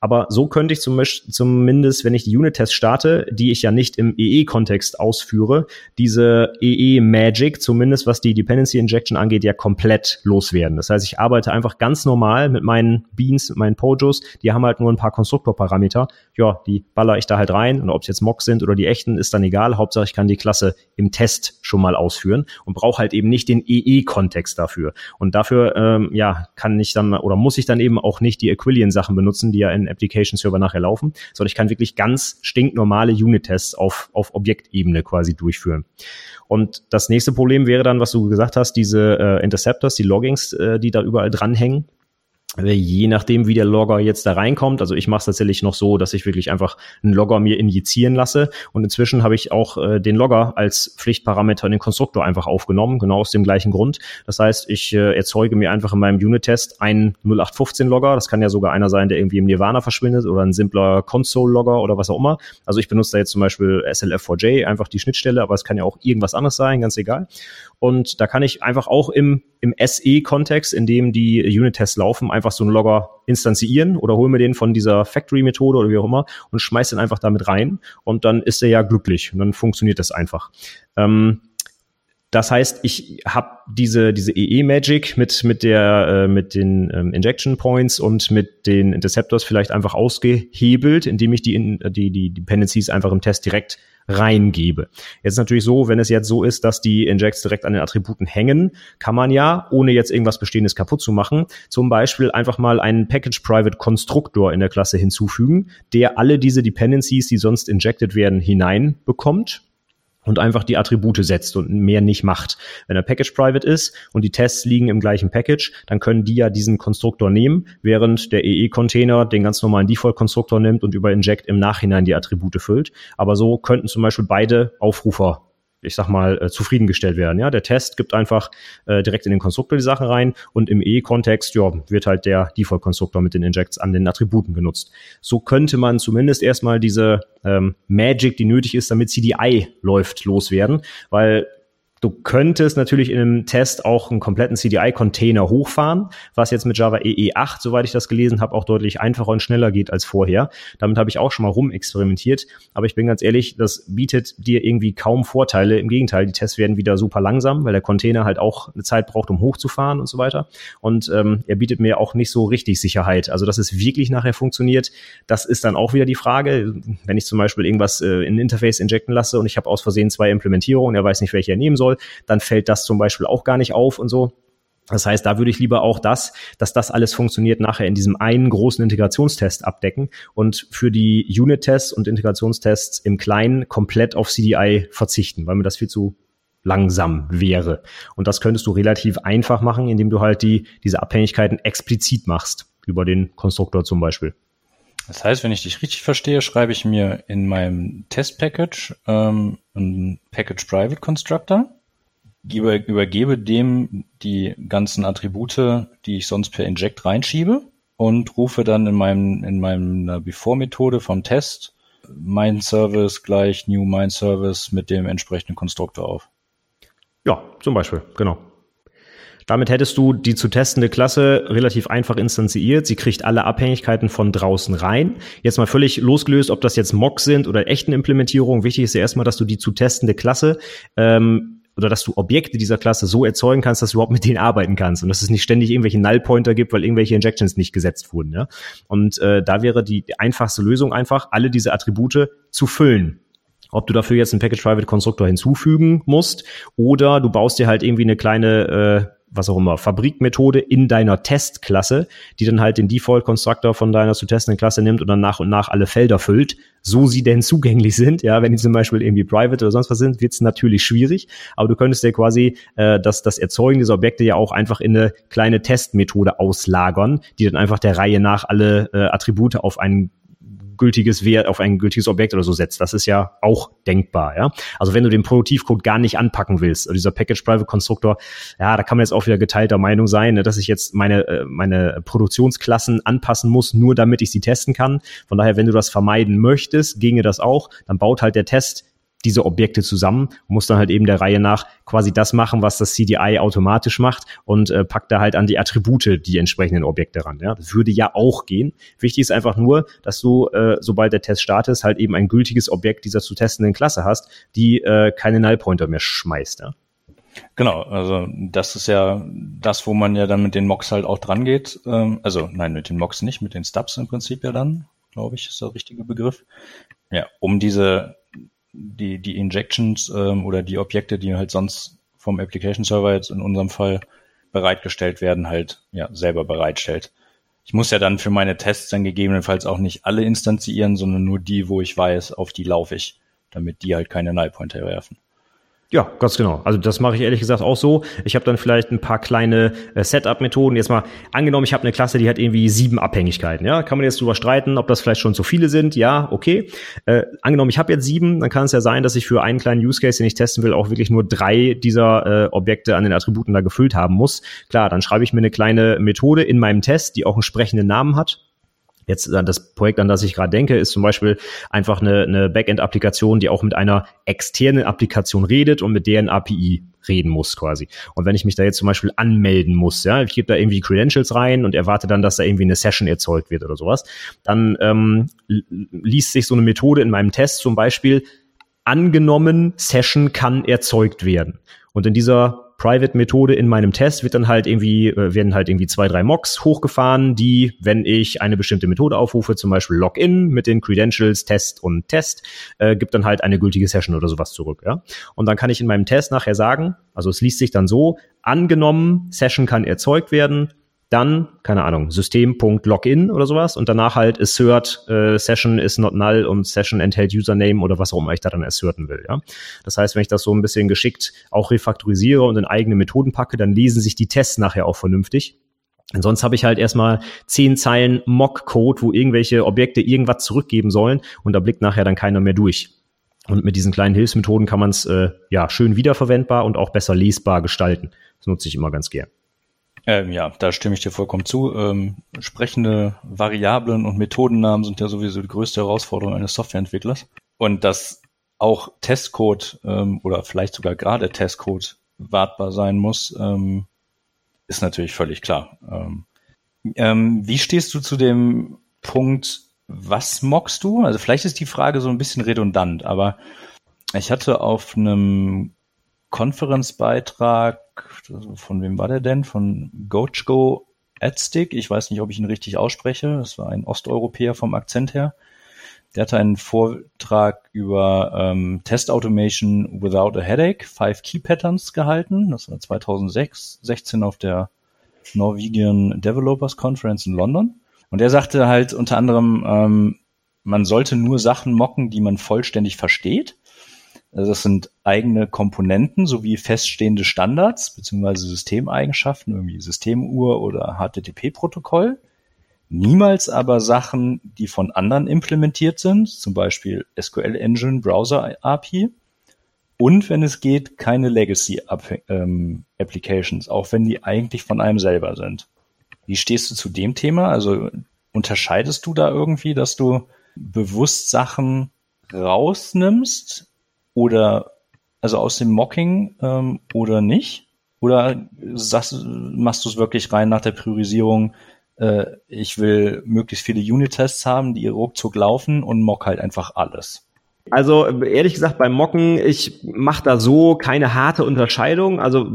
Aber so könnte ich zum Beispiel zumindest, wenn ich die Unit-Tests starte, die ich ja nicht im EE-Kontext ausführe, diese EE-Magic, zumindest was die Dependency Injection angeht, ja komplett loswerden. Das heißt, ich arbeite einfach ganz normal mit meinen Beans, mit meinen Pojos, die haben halt nur ein paar Konstruktorparameter. Ja, die baller ich da halt rein und ob es jetzt Mocks sind oder die echten, ist dann egal. Hauptsache, ich kann die Klasse im Test schon mal ausführen und brauche halt eben nicht den EE-Kontext dafür. Und dafür, ähm, ja, kann ich dann oder muss ich dann eben auch nicht die Aquilian-Sachen benutzen, die ja in Application Server nachher laufen sondern ich kann wirklich ganz stinknormale Unit-Tests auf, auf Objektebene quasi durchführen. Und das nächste Problem wäre dann, was du gesagt hast, diese äh, Interceptors, die Loggings, äh, die da überall dranhängen je nachdem, wie der Logger jetzt da reinkommt. Also ich mache es tatsächlich noch so, dass ich wirklich einfach einen Logger mir injizieren lasse. Und inzwischen habe ich auch äh, den Logger als Pflichtparameter in den Konstruktor einfach aufgenommen, genau aus dem gleichen Grund. Das heißt, ich äh, erzeuge mir einfach in meinem Unit-Test einen 0815-Logger. Das kann ja sogar einer sein, der irgendwie im Nirvana verschwindet oder ein simpler Console-Logger oder was auch immer. Also ich benutze da jetzt zum Beispiel SLF4j, einfach die Schnittstelle, aber es kann ja auch irgendwas anderes sein, ganz egal. Und da kann ich einfach auch im, im SE-Kontext, in dem die Unit-Tests laufen, einfach so einen Logger instanzieren oder hole mir den von dieser Factory-Methode oder wie auch immer und schmeiß den einfach damit rein und dann ist er ja glücklich und dann funktioniert das einfach. Ähm, das heißt, ich habe diese diese EE Magic mit mit der äh, mit den ähm, Injection Points und mit den Interceptors vielleicht einfach ausgehebelt, indem ich die die die Dependencies einfach im Test direkt reingebe. Jetzt ist natürlich so, wenn es jetzt so ist, dass die Injects direkt an den Attributen hängen, kann man ja, ohne jetzt irgendwas Bestehendes kaputt zu machen, zum Beispiel einfach mal einen Package Private Konstruktor in der Klasse hinzufügen, der alle diese Dependencies, die sonst injected werden, hineinbekommt und einfach die Attribute setzt und mehr nicht macht. Wenn der Package private ist und die Tests liegen im gleichen Package, dann können die ja diesen Konstruktor nehmen, während der EE-Container den ganz normalen Default-Konstruktor nimmt und über Inject im Nachhinein die Attribute füllt. Aber so könnten zum Beispiel beide Aufrufer ich sag mal, äh, zufriedengestellt werden. Ja, der Test gibt einfach äh, direkt in den Konstruktor die Sachen rein und im E-Kontext, ja, wird halt der Default-Konstruktor mit den Injects an den Attributen genutzt. So könnte man zumindest erstmal diese ähm, Magic, die nötig ist, damit CDI läuft, loswerden, weil Du könntest natürlich in einem Test auch einen kompletten CDI-Container hochfahren, was jetzt mit Java EE 8, soweit ich das gelesen habe, auch deutlich einfacher und schneller geht als vorher. Damit habe ich auch schon mal rumexperimentiert. Aber ich bin ganz ehrlich, das bietet dir irgendwie kaum Vorteile. Im Gegenteil, die Tests werden wieder super langsam, weil der Container halt auch eine Zeit braucht, um hochzufahren und so weiter. Und ähm, er bietet mir auch nicht so richtig Sicherheit. Also, dass es wirklich nachher funktioniert, das ist dann auch wieder die Frage. Wenn ich zum Beispiel irgendwas äh, in ein Interface injecten lasse und ich habe aus Versehen zwei Implementierungen, er weiß nicht, welche er nehmen soll, soll, dann fällt das zum Beispiel auch gar nicht auf und so. Das heißt, da würde ich lieber auch das, dass das alles funktioniert, nachher in diesem einen großen Integrationstest abdecken und für die Unit-Tests und Integrationstests im Kleinen komplett auf CDI verzichten, weil mir das viel zu langsam wäre. Und das könntest du relativ einfach machen, indem du halt die, diese Abhängigkeiten explizit machst, über den Konstruktor zum Beispiel. Das heißt, wenn ich dich richtig verstehe, schreibe ich mir in meinem Test-Package ähm, ein Package Private Constructor über, übergebe dem die ganzen Attribute, die ich sonst per Inject reinschiebe und rufe dann in meinem in meiner Before-Methode vom Test mein Service gleich new mein Service mit dem entsprechenden Konstruktor auf. Ja, zum Beispiel, genau. Damit hättest du die zu testende Klasse relativ einfach instanziert. Sie kriegt alle Abhängigkeiten von draußen rein. Jetzt mal völlig losgelöst, ob das jetzt Mocks sind oder echten Implementierungen. Wichtig ist ja erstmal, dass du die zu testende Klasse ähm, oder dass du Objekte dieser Klasse so erzeugen kannst, dass du überhaupt mit denen arbeiten kannst und dass es nicht ständig irgendwelche Null-Pointer gibt, weil irgendwelche Injections nicht gesetzt wurden. Ja? Und äh, da wäre die einfachste Lösung einfach, alle diese Attribute zu füllen. Ob du dafür jetzt einen Package Private Konstruktor hinzufügen musst oder du baust dir halt irgendwie eine kleine äh, was auch immer, Fabrikmethode in deiner Testklasse, die dann halt den Default-Konstruktor von deiner zu testenden Klasse nimmt und dann nach und nach alle Felder füllt, so sie denn zugänglich sind. Ja, wenn die zum Beispiel irgendwie private oder sonst was sind, wird es natürlich schwierig. Aber du könntest dir quasi äh, das, das Erzeugen dieser Objekte ja auch einfach in eine kleine Testmethode auslagern, die dann einfach der Reihe nach alle äh, Attribute auf einen gültiges Wert auf ein gültiges Objekt oder so setzt. Das ist ja auch denkbar, ja. Also wenn du den Produktivcode gar nicht anpacken willst, also dieser Package Private Konstruktor, ja, da kann man jetzt auch wieder geteilter Meinung sein, ne, dass ich jetzt meine, äh, meine Produktionsklassen anpassen muss, nur damit ich sie testen kann. Von daher, wenn du das vermeiden möchtest, ginge das auch, dann baut halt der Test diese Objekte zusammen, muss dann halt eben der Reihe nach quasi das machen, was das CDI automatisch macht und äh, packt da halt an die Attribute die entsprechenden Objekte ran. Ja? Das würde ja auch gehen. Wichtig ist einfach nur, dass du, äh, sobald der Test startet, halt eben ein gültiges Objekt dieser zu testenden Klasse hast, die äh, keine Nullpointer mehr schmeißt. Ja? Genau, also das ist ja das, wo man ja dann mit den Mocks halt auch dran geht. Ähm, also nein, mit den Mocks nicht, mit den Stubs im Prinzip ja dann, glaube ich, ist der richtige Begriff. Ja, um diese die, die Injections ähm, oder die Objekte, die halt sonst vom Application Server jetzt in unserem Fall bereitgestellt werden, halt ja selber bereitstellt. Ich muss ja dann für meine Tests dann gegebenenfalls auch nicht alle instanzieren, sondern nur die, wo ich weiß, auf die laufe ich, damit die halt keine Null Pointer werfen. Ja, ganz genau. Also das mache ich ehrlich gesagt auch so. Ich habe dann vielleicht ein paar kleine äh, Setup-Methoden. Jetzt mal angenommen, ich habe eine Klasse, die hat irgendwie sieben Abhängigkeiten. Ja, kann man jetzt drüber streiten, ob das vielleicht schon zu viele sind. Ja, okay. Äh, angenommen, ich habe jetzt sieben, dann kann es ja sein, dass ich für einen kleinen Use Case, den ich testen will, auch wirklich nur drei dieser äh, Objekte an den Attributen da gefüllt haben muss. Klar, dann schreibe ich mir eine kleine Methode in meinem Test, die auch einen sprechenden Namen hat Jetzt äh, das Projekt, an das ich gerade denke, ist zum Beispiel einfach eine, eine Backend-Applikation, die auch mit einer externen Applikation redet und mit deren API reden muss quasi. Und wenn ich mich da jetzt zum Beispiel anmelden muss, ja, ich gebe da irgendwie Credentials rein und erwarte dann, dass da irgendwie eine Session erzeugt wird oder sowas, dann ähm, liest sich so eine Methode in meinem Test zum Beispiel angenommen, Session kann erzeugt werden. Und in dieser Private-Methode in meinem Test wird dann halt irgendwie, äh, werden halt irgendwie zwei, drei Mocks hochgefahren, die, wenn ich eine bestimmte Methode aufrufe, zum Beispiel Login mit den Credentials Test und Test, äh, gibt dann halt eine gültige Session oder sowas zurück, ja. Und dann kann ich in meinem Test nachher sagen, also es liest sich dann so, angenommen, Session kann erzeugt werden, dann, keine Ahnung, System.login oder sowas und danach halt assert äh, Session is not null und Session enthält Username oder was auch immer ich da dann asserten will. Ja? Das heißt, wenn ich das so ein bisschen geschickt auch refaktorisiere und in eigene Methoden packe, dann lesen sich die Tests nachher auch vernünftig. Und sonst habe ich halt erstmal zehn Zeilen Mock-Code, wo irgendwelche Objekte irgendwas zurückgeben sollen und da blickt nachher dann keiner mehr durch. Und mit diesen kleinen Hilfsmethoden kann man es äh, ja schön wiederverwendbar und auch besser lesbar gestalten. Das nutze ich immer ganz gern. Ähm, ja, da stimme ich dir vollkommen zu. Ähm, sprechende Variablen und Methodennamen sind ja sowieso die größte Herausforderung eines Softwareentwicklers. Und dass auch Testcode ähm, oder vielleicht sogar gerade Testcode wartbar sein muss, ähm, ist natürlich völlig klar. Ähm, ähm, wie stehst du zu dem Punkt, was mockst du? Also vielleicht ist die Frage so ein bisschen redundant, aber ich hatte auf einem Konferenzbeitrag, von wem war der denn? Von Gochgo Adstick. Ich weiß nicht, ob ich ihn richtig ausspreche. Das war ein Osteuropäer vom Akzent her. Der hatte einen Vortrag über ähm, Test Automation without a Headache, Five Key Patterns gehalten. Das war 2006, 16 auf der Norwegian Developers Conference in London. Und er sagte halt unter anderem, ähm, man sollte nur Sachen mocken, die man vollständig versteht. Also das sind eigene Komponenten sowie feststehende Standards beziehungsweise Systemeigenschaften, irgendwie Systemuhr oder HTTP-Protokoll. Niemals aber Sachen, die von anderen implementiert sind, zum Beispiel SQL Engine Browser API. Und wenn es geht, keine Legacy ähm, Applications, auch wenn die eigentlich von einem selber sind. Wie stehst du zu dem Thema? Also unterscheidest du da irgendwie, dass du bewusst Sachen rausnimmst oder also aus dem Mocking ähm, oder nicht? Oder sagst, machst du es wirklich rein nach der Priorisierung, äh, ich will möglichst viele Unit-Tests haben, die ruckzuck laufen und mock halt einfach alles? Also ehrlich gesagt, beim Mocken, ich mache da so keine harte Unterscheidung. Also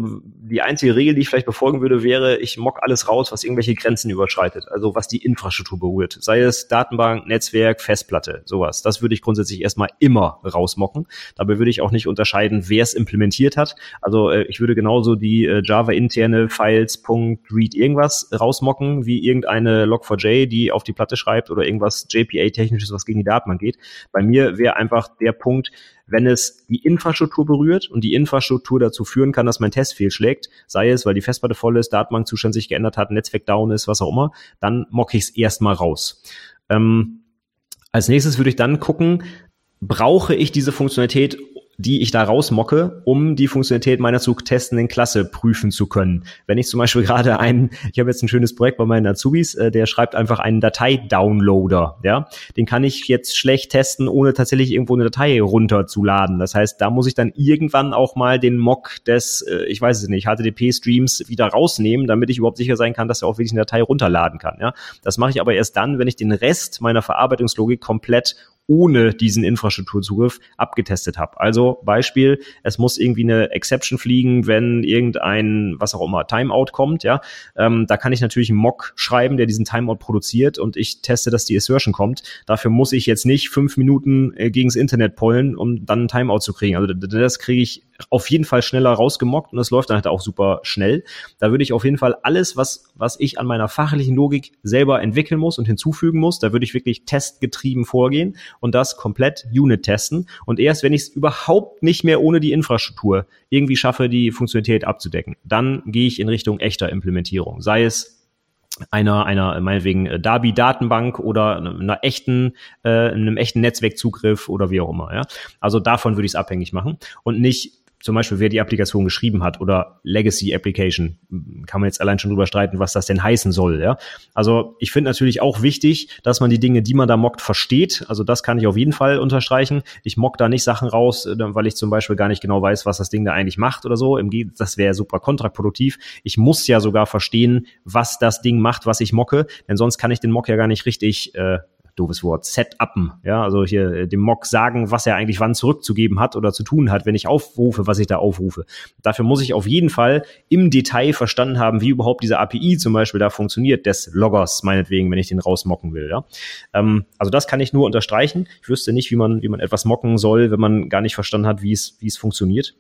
die einzige Regel, die ich vielleicht befolgen würde, wäre, ich mock alles raus, was irgendwelche Grenzen überschreitet. Also was die Infrastruktur berührt. Sei es Datenbank, Netzwerk, Festplatte, sowas. Das würde ich grundsätzlich erstmal immer rausmocken. Dabei würde ich auch nicht unterscheiden, wer es implementiert hat. Also äh, ich würde genauso die äh, Java-interne Files.read irgendwas rausmocken, wie irgendeine Log4j, die auf die Platte schreibt oder irgendwas JPA-technisches, was gegen die Datenbank geht. Bei mir wäre einfach der Punkt, wenn es die Infrastruktur berührt und die Infrastruktur dazu führen kann, dass mein Test fehlschlägt, sei es, weil die Festplatte voll ist, Datenbankzustand sich geändert hat, Netzwerk down ist, was auch immer, dann mocke ich es erstmal raus. Ähm, als nächstes würde ich dann gucken, brauche ich diese Funktionalität, die ich da rausmocke, um die Funktionalität meiner zu testenden Klasse prüfen zu können. Wenn ich zum Beispiel gerade einen, ich habe jetzt ein schönes Projekt bei meinen Azubis, äh, der schreibt einfach einen Datei-Downloader, ja, den kann ich jetzt schlecht testen, ohne tatsächlich irgendwo eine Datei runterzuladen. Das heißt, da muss ich dann irgendwann auch mal den Mock des, äh, ich weiß es nicht, HTTP-Streams wieder rausnehmen, damit ich überhaupt sicher sein kann, dass er auch wirklich eine Datei runterladen kann, ja. Das mache ich aber erst dann, wenn ich den Rest meiner Verarbeitungslogik komplett ohne diesen Infrastrukturzugriff abgetestet habe. Also Beispiel, es muss irgendwie eine Exception fliegen, wenn irgendein, was auch immer, Timeout kommt, ja. Ähm, da kann ich natürlich einen Mock schreiben, der diesen Timeout produziert und ich teste, dass die Assertion kommt. Dafür muss ich jetzt nicht fünf Minuten äh, gegens Internet pollen, um dann einen Timeout zu kriegen. Also das kriege ich auf jeden Fall schneller rausgemockt und es läuft dann halt auch super schnell. Da würde ich auf jeden Fall alles, was, was ich an meiner fachlichen Logik selber entwickeln muss und hinzufügen muss, da würde ich wirklich testgetrieben vorgehen und das komplett Unit testen. Und erst wenn ich es überhaupt nicht mehr ohne die Infrastruktur irgendwie schaffe, die Funktionalität abzudecken, dann gehe ich in Richtung echter Implementierung. Sei es einer, einer meinetwegen äh, Darby-Datenbank oder einer echten, äh, einem echten Netzwerkzugriff oder wie auch immer. Ja? Also davon würde ich es abhängig machen und nicht zum Beispiel, wer die Applikation geschrieben hat oder Legacy Application, kann man jetzt allein schon drüber streiten, was das denn heißen soll. Ja? Also ich finde natürlich auch wichtig, dass man die Dinge, die man da mockt, versteht. Also das kann ich auf jeden Fall unterstreichen. Ich mock da nicht Sachen raus, äh, weil ich zum Beispiel gar nicht genau weiß, was das Ding da eigentlich macht oder so. Das wäre super kontraproduktiv. Ich muss ja sogar verstehen, was das Ding macht, was ich mocke, denn sonst kann ich den Mock ja gar nicht richtig äh, doofes Wort, setupen, ja, also hier äh, dem Mock sagen, was er eigentlich wann zurückzugeben hat oder zu tun hat, wenn ich aufrufe, was ich da aufrufe. Dafür muss ich auf jeden Fall im Detail verstanden haben, wie überhaupt diese API zum Beispiel da funktioniert, des Loggers meinetwegen, wenn ich den rausmocken will, ja. Ähm, also das kann ich nur unterstreichen. Ich wüsste nicht, wie man, wie man etwas mocken soll, wenn man gar nicht verstanden hat, wie es, wie es funktioniert.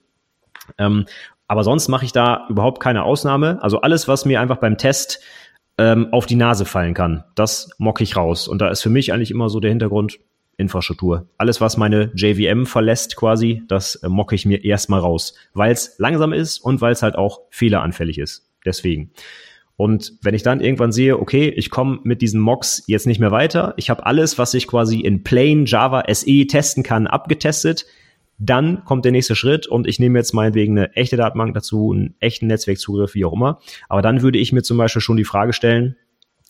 Ähm, aber sonst mache ich da überhaupt keine Ausnahme. Also alles, was mir einfach beim Test ähm, auf die Nase fallen kann. Das mocke ich raus. Und da ist für mich eigentlich immer so der Hintergrund Infrastruktur. Alles, was meine JVM verlässt quasi, das äh, mocke ich mir erstmal raus, weil es langsam ist und weil es halt auch fehleranfällig ist. Deswegen. Und wenn ich dann irgendwann sehe, okay, ich komme mit diesen Mocks jetzt nicht mehr weiter, ich habe alles, was ich quasi in Plain Java SE testen kann, abgetestet, dann kommt der nächste Schritt und ich nehme jetzt meinetwegen eine echte Datenbank dazu, einen echten Netzwerkzugriff, wie auch immer. Aber dann würde ich mir zum Beispiel schon die Frage stellen,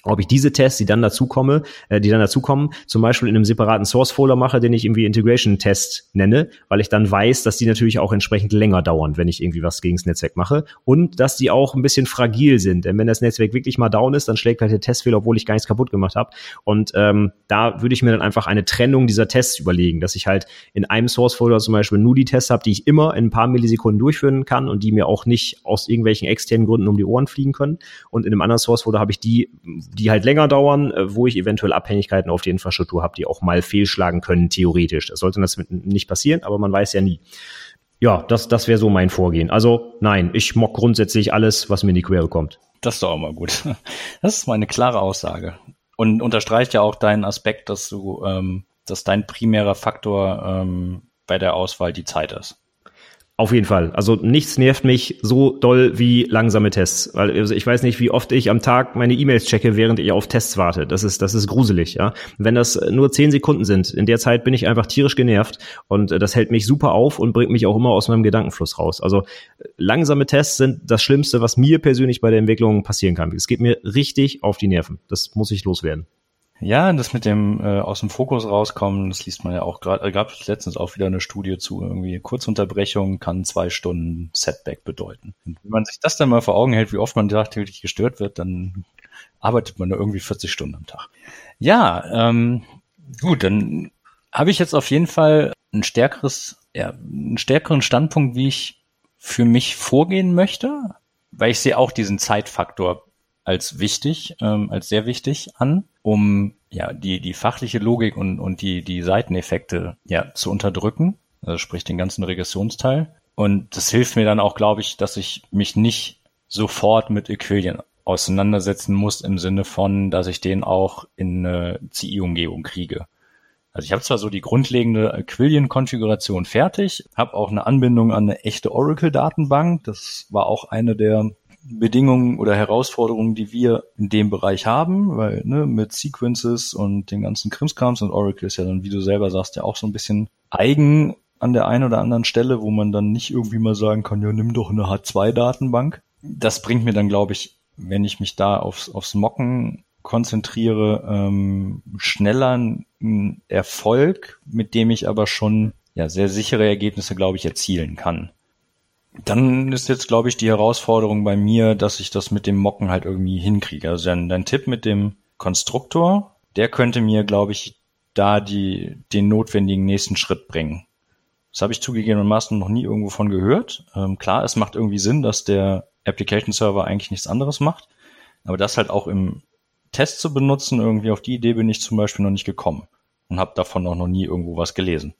ob ich diese Tests, die dann dazu komme, äh, die dann dazu kommen, zum Beispiel in einem separaten Source-Folder mache, den ich irgendwie Integration-Test nenne, weil ich dann weiß, dass die natürlich auch entsprechend länger dauern, wenn ich irgendwie was gegen das Netzwerk mache und dass die auch ein bisschen fragil sind. Denn wenn das Netzwerk wirklich mal down ist, dann schlägt halt der Testfehler, obwohl ich gar nichts kaputt gemacht habe. Und ähm, da würde ich mir dann einfach eine Trennung dieser Tests überlegen, dass ich halt in einem Source-Folder zum Beispiel nur die Tests habe, die ich immer in ein paar Millisekunden durchführen kann und die mir auch nicht aus irgendwelchen externen Gründen um die Ohren fliegen können. Und in einem anderen Source-Folder habe ich die, die halt länger dauern, äh, wo ich eventuell Abhängigkeiten auf die Infrastruktur habe, die auch mal fehlschlagen können, theoretisch. Das sollte das nicht passieren, aber man weiß ja nie. Ja, das, das wäre so mein Vorgehen. Also nein, ich mock grundsätzlich alles, was mir in die Quere kommt. Das ist doch auch mal gut. Das ist meine klare Aussage. Und unterstreicht ja auch deinen Aspekt, dass du, ähm, dass dein primärer Faktor ähm, bei der Auswahl die Zeit ist. Auf jeden Fall. Also nichts nervt mich so doll wie langsame Tests. Weil also ich weiß nicht, wie oft ich am Tag meine E-Mails checke, während ich auf Tests warte. Das ist, das ist gruselig, ja. Wenn das nur zehn Sekunden sind, in der Zeit bin ich einfach tierisch genervt und äh, das hält mich super auf und bringt mich auch immer aus meinem Gedankenfluss raus. Also langsame Tests sind das Schlimmste, was mir persönlich bei der Entwicklung passieren kann. Es geht mir richtig auf die Nerven. Das muss ich loswerden. Ja, das mit dem äh, aus dem Fokus rauskommen, das liest man ja auch gerade, gab es letztens auch wieder eine Studie zu, irgendwie Kurzunterbrechung kann zwei Stunden Setback bedeuten. Und wenn man sich das dann mal vor Augen hält, wie oft man tagtäglich gestört wird, dann arbeitet man da irgendwie 40 Stunden am Tag. Ja, ähm, gut, dann habe ich jetzt auf jeden Fall ein stärkeres, ja, einen stärkeren Standpunkt, wie ich für mich vorgehen möchte, weil ich sehe auch diesen Zeitfaktor als wichtig, ähm, als sehr wichtig an, um ja die die fachliche Logik und und die die Seiteneffekte ja zu unterdrücken, also sprich den ganzen Regressionsteil. Und das hilft mir dann auch, glaube ich, dass ich mich nicht sofort mit Equilien auseinandersetzen muss im Sinne von, dass ich den auch in eine CI-Umgebung kriege. Also ich habe zwar so die grundlegende Aquilion-Konfiguration fertig, habe auch eine Anbindung an eine echte Oracle-Datenbank. Das war auch eine der Bedingungen oder Herausforderungen, die wir in dem Bereich haben, weil ne, mit Sequences und den ganzen Krimskrams und Oracle ist ja dann, wie du selber sagst, ja auch so ein bisschen eigen an der einen oder anderen Stelle, wo man dann nicht irgendwie mal sagen kann, ja, nimm doch eine H2-Datenbank. Das bringt mir dann, glaube ich, wenn ich mich da aufs, aufs Mocken konzentriere, ähm, schneller einen Erfolg, mit dem ich aber schon ja sehr sichere Ergebnisse, glaube ich, erzielen kann. Dann ist jetzt, glaube ich, die Herausforderung bei mir, dass ich das mit dem Mocken halt irgendwie hinkriege. Also dein, dein Tipp mit dem Konstruktor, der könnte mir, glaube ich, da die, den notwendigen nächsten Schritt bringen. Das habe ich zugegebenermaßen noch nie irgendwo von gehört. Ähm, klar, es macht irgendwie Sinn, dass der Application Server eigentlich nichts anderes macht. Aber das halt auch im Test zu benutzen, irgendwie auf die Idee bin ich zum Beispiel noch nicht gekommen und habe davon auch noch nie irgendwo was gelesen.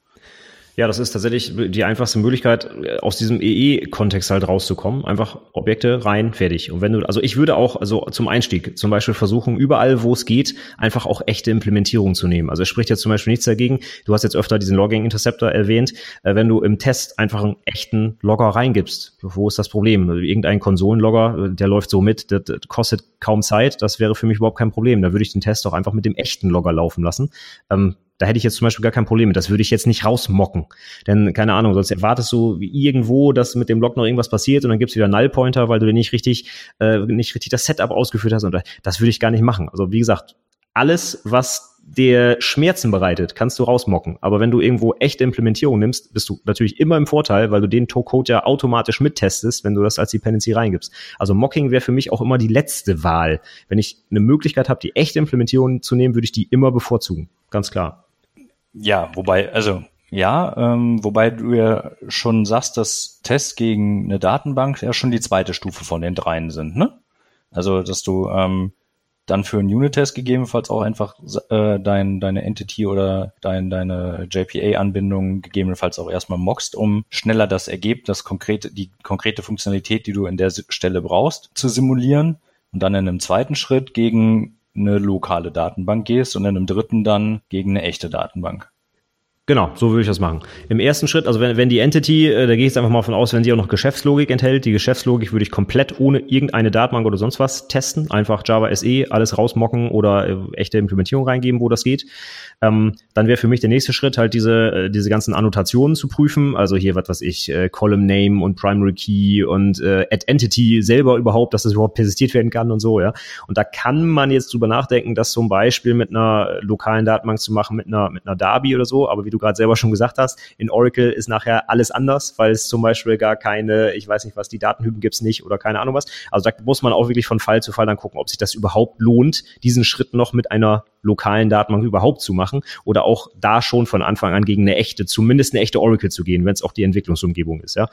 Ja, das ist tatsächlich die einfachste Möglichkeit, aus diesem EE-Kontext halt rauszukommen. Einfach Objekte rein, fertig. Und wenn du, also ich würde auch, also zum Einstieg zum Beispiel versuchen, überall, wo es geht, einfach auch echte Implementierung zu nehmen. Also es spricht jetzt zum Beispiel nichts dagegen. Du hast jetzt öfter diesen Logging Interceptor erwähnt. Äh, wenn du im Test einfach einen echten Logger reingibst, wo ist das Problem? Also irgendein Konsolenlogger, äh, der läuft so mit, das kostet kaum Zeit. Das wäre für mich überhaupt kein Problem. Da würde ich den Test auch einfach mit dem echten Logger laufen lassen. Ähm, da hätte ich jetzt zum Beispiel gar kein Problem mit. Das würde ich jetzt nicht rausmocken. Denn, keine Ahnung, sonst erwartest du irgendwo, dass mit dem Block noch irgendwas passiert und dann gibt's wieder Null-Pointer, weil du dir nicht richtig, äh, nicht richtig das Setup ausgeführt hast. Und das würde ich gar nicht machen. Also wie gesagt, alles, was der Schmerzen bereitet, kannst du rausmocken. Aber wenn du irgendwo echte Implementierung nimmst, bist du natürlich immer im Vorteil, weil du den Code ja automatisch mittestest, wenn du das als Dependency reingibst. Also Mocking wäre für mich auch immer die letzte Wahl. Wenn ich eine Möglichkeit habe, die echte Implementierung zu nehmen, würde ich die immer bevorzugen. Ganz klar. Ja, wobei, also ja, ähm, wobei du ja schon sagst, dass Tests gegen eine Datenbank ja schon die zweite Stufe von den dreien sind, ne? Also, dass du ähm, dann für einen Unit-Test gegebenenfalls auch einfach äh, dein, deine Entity oder dein, deine JPA-Anbindung gegebenenfalls auch erstmal mockst, um schneller das Ergebnis, das konkrete, die konkrete Funktionalität, die du in der Stelle brauchst, zu simulieren und dann in einem zweiten Schritt gegen eine lokale Datenbank gehst und in einem dritten dann gegen eine echte Datenbank. Genau, so würde ich das machen. Im ersten Schritt, also wenn, wenn die Entity, äh, da gehe ich jetzt einfach mal von aus, wenn sie auch noch Geschäftslogik enthält, die Geschäftslogik würde ich komplett ohne irgendeine Datenbank oder sonst was testen. Einfach Java SE, alles rausmocken oder äh, echte Implementierung reingeben, wo das geht. Ähm, dann wäre für mich der nächste Schritt halt diese, äh, diese ganzen Annotationen zu prüfen. Also hier, was weiß ich, äh, Column Name und Primary Key und äh, Add Entity selber überhaupt, dass das überhaupt persistiert werden kann und so, ja. Und da kann man jetzt drüber nachdenken, das zum Beispiel mit einer lokalen Datenbank zu machen, mit einer, mit einer Darby oder so, aber du gerade selber schon gesagt hast, in Oracle ist nachher alles anders, weil es zum Beispiel gar keine, ich weiß nicht was, die Datenhypen gibt's nicht oder keine Ahnung was. Also da muss man auch wirklich von Fall zu Fall dann gucken, ob sich das überhaupt lohnt, diesen Schritt noch mit einer lokalen Datenbank überhaupt zu machen oder auch da schon von Anfang an gegen eine echte, zumindest eine echte Oracle zu gehen, wenn es auch die Entwicklungsumgebung ist, ja.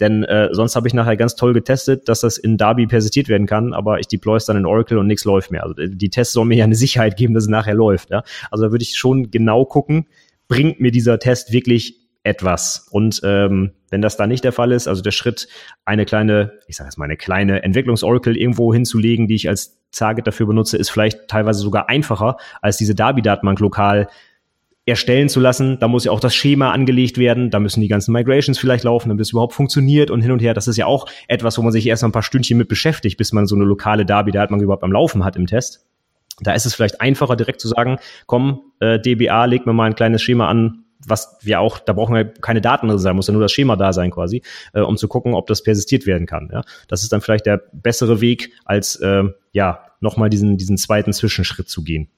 Denn äh, sonst habe ich nachher ganz toll getestet, dass das in Darby persistiert werden kann, aber ich deploy es dann in Oracle und nichts läuft mehr. Also die Tests sollen mir ja eine Sicherheit geben, dass es nachher läuft, ja. Also da würde ich schon genau gucken, bringt mir dieser Test wirklich etwas. Und ähm, wenn das da nicht der Fall ist, also der Schritt, eine kleine, ich sage jetzt mal, eine kleine Entwicklungsoracle irgendwo hinzulegen, die ich als Target dafür benutze, ist vielleicht teilweise sogar einfacher, als diese Darby-Datenbank lokal erstellen zu lassen. Da muss ja auch das Schema angelegt werden, da müssen die ganzen Migrations vielleicht laufen, damit es überhaupt funktioniert und hin und her. Das ist ja auch etwas, wo man sich erst mal ein paar Stündchen mit beschäftigt, bis man so eine lokale Darby-Datenbank überhaupt am Laufen hat im Test. Da ist es vielleicht einfacher, direkt zu sagen, komm, äh, DBA, leg mir mal ein kleines Schema an, was wir auch, da brauchen wir keine Daten drin sein, muss ja nur das Schema da sein quasi, äh, um zu gucken, ob das persistiert werden kann. Ja? Das ist dann vielleicht der bessere Weg, als äh, ja nochmal diesen, diesen zweiten Zwischenschritt zu gehen.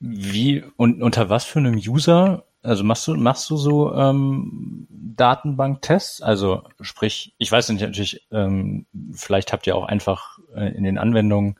Wie und unter was für einem User? Also machst du machst du so ähm, Datenbanktests? Also sprich, ich weiß nicht natürlich, ähm, vielleicht habt ihr auch einfach äh, in den Anwendungen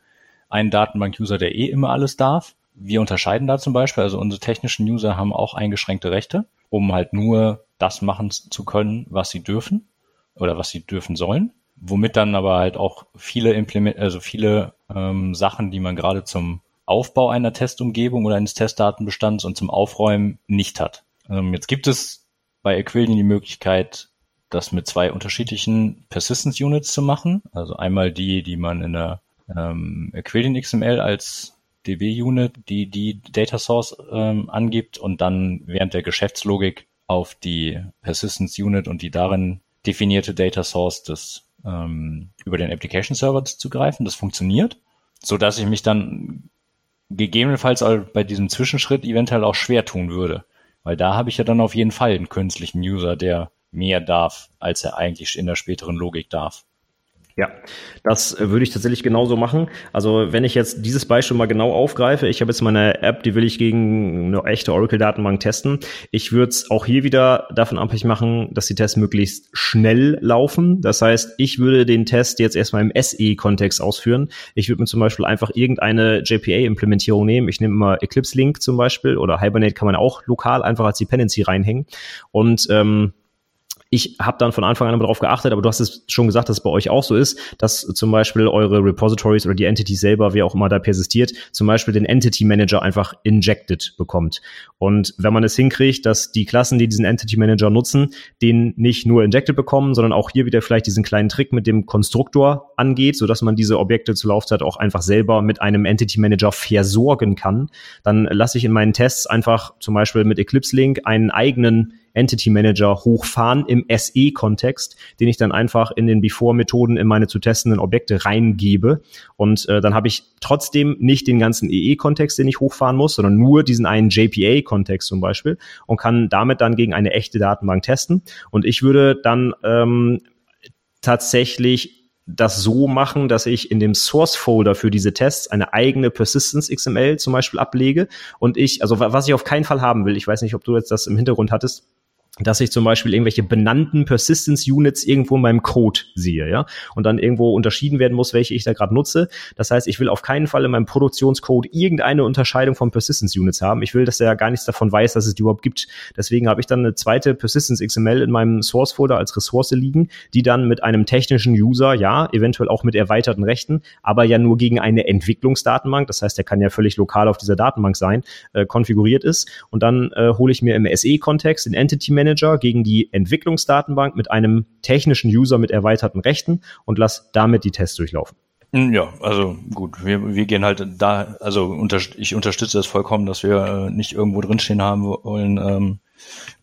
einen Datenbank-User, der eh immer alles darf. Wir unterscheiden da zum Beispiel, also unsere technischen User haben auch eingeschränkte Rechte, um halt nur das machen zu können, was sie dürfen oder was sie dürfen sollen. Womit dann aber halt auch viele Implement, also viele ähm, Sachen, die man gerade zum Aufbau einer Testumgebung oder eines Testdatenbestands und zum Aufräumen nicht hat. Ähm, jetzt gibt es bei Aquilian die Möglichkeit, das mit zwei unterschiedlichen Persistence Units zu machen. Also einmal die, die man in der ähm, Aquilian XML als DB-Unit, die die Data Source ähm, angibt und dann während der Geschäftslogik auf die Persistence Unit und die darin definierte Data Source des ähm, über den Application Server zugreifen. Das funktioniert, so dass ich mich dann gegebenenfalls bei diesem Zwischenschritt eventuell auch schwer tun würde. Weil da habe ich ja dann auf jeden Fall einen künstlichen User, der mehr darf, als er eigentlich in der späteren Logik darf. Ja, das äh, würde ich tatsächlich genauso machen. Also wenn ich jetzt dieses Beispiel mal genau aufgreife, ich habe jetzt meine App, die will ich gegen eine echte Oracle-Datenbank testen. Ich würde es auch hier wieder davon abhängig machen, dass die Tests möglichst schnell laufen. Das heißt, ich würde den Test jetzt erstmal im SE-Kontext ausführen. Ich würde mir zum Beispiel einfach irgendeine JPA-Implementierung nehmen. Ich nehme immer Eclipse Link zum Beispiel oder Hibernate kann man auch lokal einfach als Dependency reinhängen. Und ähm, ich habe dann von Anfang an darauf geachtet, aber du hast es schon gesagt, dass es bei euch auch so ist, dass zum Beispiel eure Repositories oder die Entity selber, wie auch immer da persistiert, zum Beispiel den Entity Manager einfach injected bekommt. Und wenn man es hinkriegt, dass die Klassen, die diesen Entity Manager nutzen, den nicht nur injected bekommen, sondern auch hier wieder vielleicht diesen kleinen Trick mit dem Konstruktor angeht, so dass man diese Objekte zur Laufzeit auch einfach selber mit einem Entity Manager versorgen kann, dann lasse ich in meinen Tests einfach zum Beispiel mit Eclipse Link einen eigenen Entity Manager hochfahren im SE-Kontext, den ich dann einfach in den Before-Methoden in meine zu testenden Objekte reingebe. Und äh, dann habe ich trotzdem nicht den ganzen EE-Kontext, den ich hochfahren muss, sondern nur diesen einen JPA-Kontext zum Beispiel und kann damit dann gegen eine echte Datenbank testen. Und ich würde dann ähm, tatsächlich das so machen, dass ich in dem Source Folder für diese Tests eine eigene Persistence XML zum Beispiel ablege und ich, also was ich auf keinen Fall haben will, ich weiß nicht, ob du jetzt das im Hintergrund hattest, dass ich zum Beispiel irgendwelche benannten Persistence Units irgendwo in meinem Code sehe, ja, und dann irgendwo unterschieden werden muss, welche ich da gerade nutze. Das heißt, ich will auf keinen Fall in meinem Produktionscode irgendeine Unterscheidung von Persistence Units haben. Ich will, dass der gar nichts davon weiß, dass es die überhaupt gibt. Deswegen habe ich dann eine zweite Persistence XML in meinem Source Folder als Ressource liegen, die dann mit einem technischen User, ja, eventuell auch mit erweiterten Rechten, aber ja nur gegen eine Entwicklungsdatenbank, das heißt, der kann ja völlig lokal auf dieser Datenbank sein, äh, konfiguriert ist. Und dann äh, hole ich mir im SE-Kontext den Entity Manager gegen die Entwicklungsdatenbank mit einem technischen User mit erweiterten Rechten und lass damit die Tests durchlaufen. Hm, ja, also gut, wir, wir gehen halt da, also unter, ich unterstütze das vollkommen, dass wir äh, nicht irgendwo drinstehen haben wollen, ähm,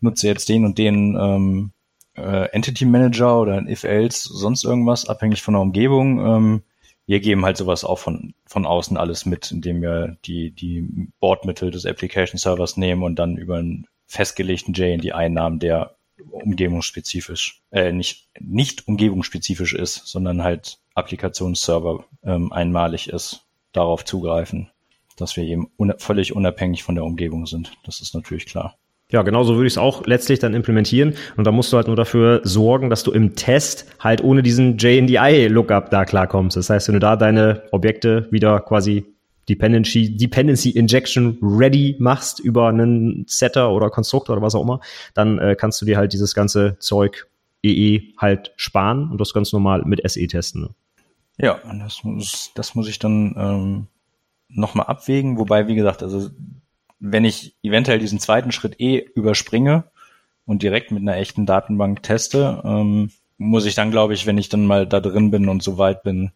nutze jetzt den und den ähm, äh, Entity Manager oder ein If-Else, sonst irgendwas, abhängig von der Umgebung. Ähm, wir geben halt sowas auch von, von außen alles mit, indem wir die, die Bordmittel des Application Servers nehmen und dann über ein festgelegten JND-Einnahmen, der umgebungsspezifisch, äh, nicht, nicht umgebungsspezifisch ist, sondern halt Applikationsserver ähm, einmalig ist, darauf zugreifen, dass wir eben un völlig unabhängig von der Umgebung sind. Das ist natürlich klar. Ja, genau so würde ich es auch letztlich dann implementieren. Und da musst du halt nur dafür sorgen, dass du im Test halt ohne diesen JNDI-Lookup da klarkommst. Das heißt, wenn du da deine Objekte wieder quasi Dependency, Dependency Injection ready machst über einen Setter oder Konstruktor oder was auch immer, dann äh, kannst du dir halt dieses ganze Zeug EE halt sparen und das ganz normal mit SE testen. Ne? Ja, das muss, das muss ich dann ähm, nochmal abwägen, wobei, wie gesagt, also wenn ich eventuell diesen zweiten Schritt eh überspringe, und direkt mit einer echten Datenbank teste, ähm, muss ich dann, glaube ich, wenn ich dann mal da drin bin und so weit bin,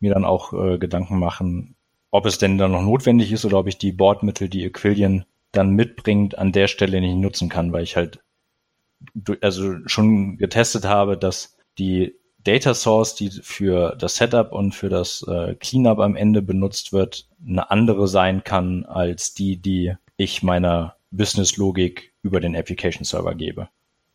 mir dann auch äh, Gedanken machen, ob es denn dann noch notwendig ist oder ob ich die Bordmittel, die Equillion dann mitbringt, an der Stelle nicht nutzen kann, weil ich halt also schon getestet habe, dass die Data Source, die für das Setup und für das äh, Cleanup am Ende benutzt wird, eine andere sein kann als die, die ich meiner Business-Logik über den Application Server gebe.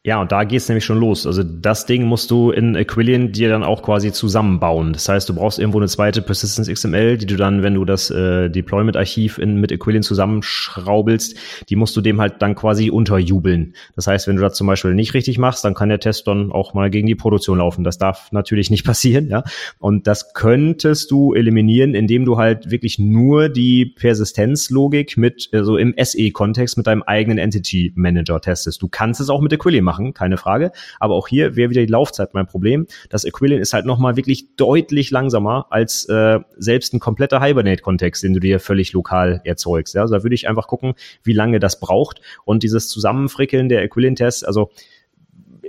Ja, und da geht's nämlich schon los. Also das Ding musst du in Aquillion dir dann auch quasi zusammenbauen. Das heißt, du brauchst irgendwo eine zweite Persistence XML, die du dann, wenn du das äh, Deployment-Archiv mit Aquillion zusammenschraubelst, die musst du dem halt dann quasi unterjubeln. Das heißt, wenn du das zum Beispiel nicht richtig machst, dann kann der Test dann auch mal gegen die Produktion laufen. Das darf natürlich nicht passieren, ja. Und das könntest du eliminieren, indem du halt wirklich nur die Persistenzlogik mit, also im SE-Kontext mit deinem eigenen Entity Manager testest. Du kannst es auch mit Aquillion machen, keine Frage. Aber auch hier wäre wieder die Laufzeit mein Problem. Das Aquillion ist halt nochmal wirklich deutlich langsamer als äh, selbst ein kompletter Hibernate-Kontext, den du dir völlig lokal erzeugst. Ja? Also da würde ich einfach gucken, wie lange das braucht. Und dieses Zusammenfrickeln der Aquillion-Tests, also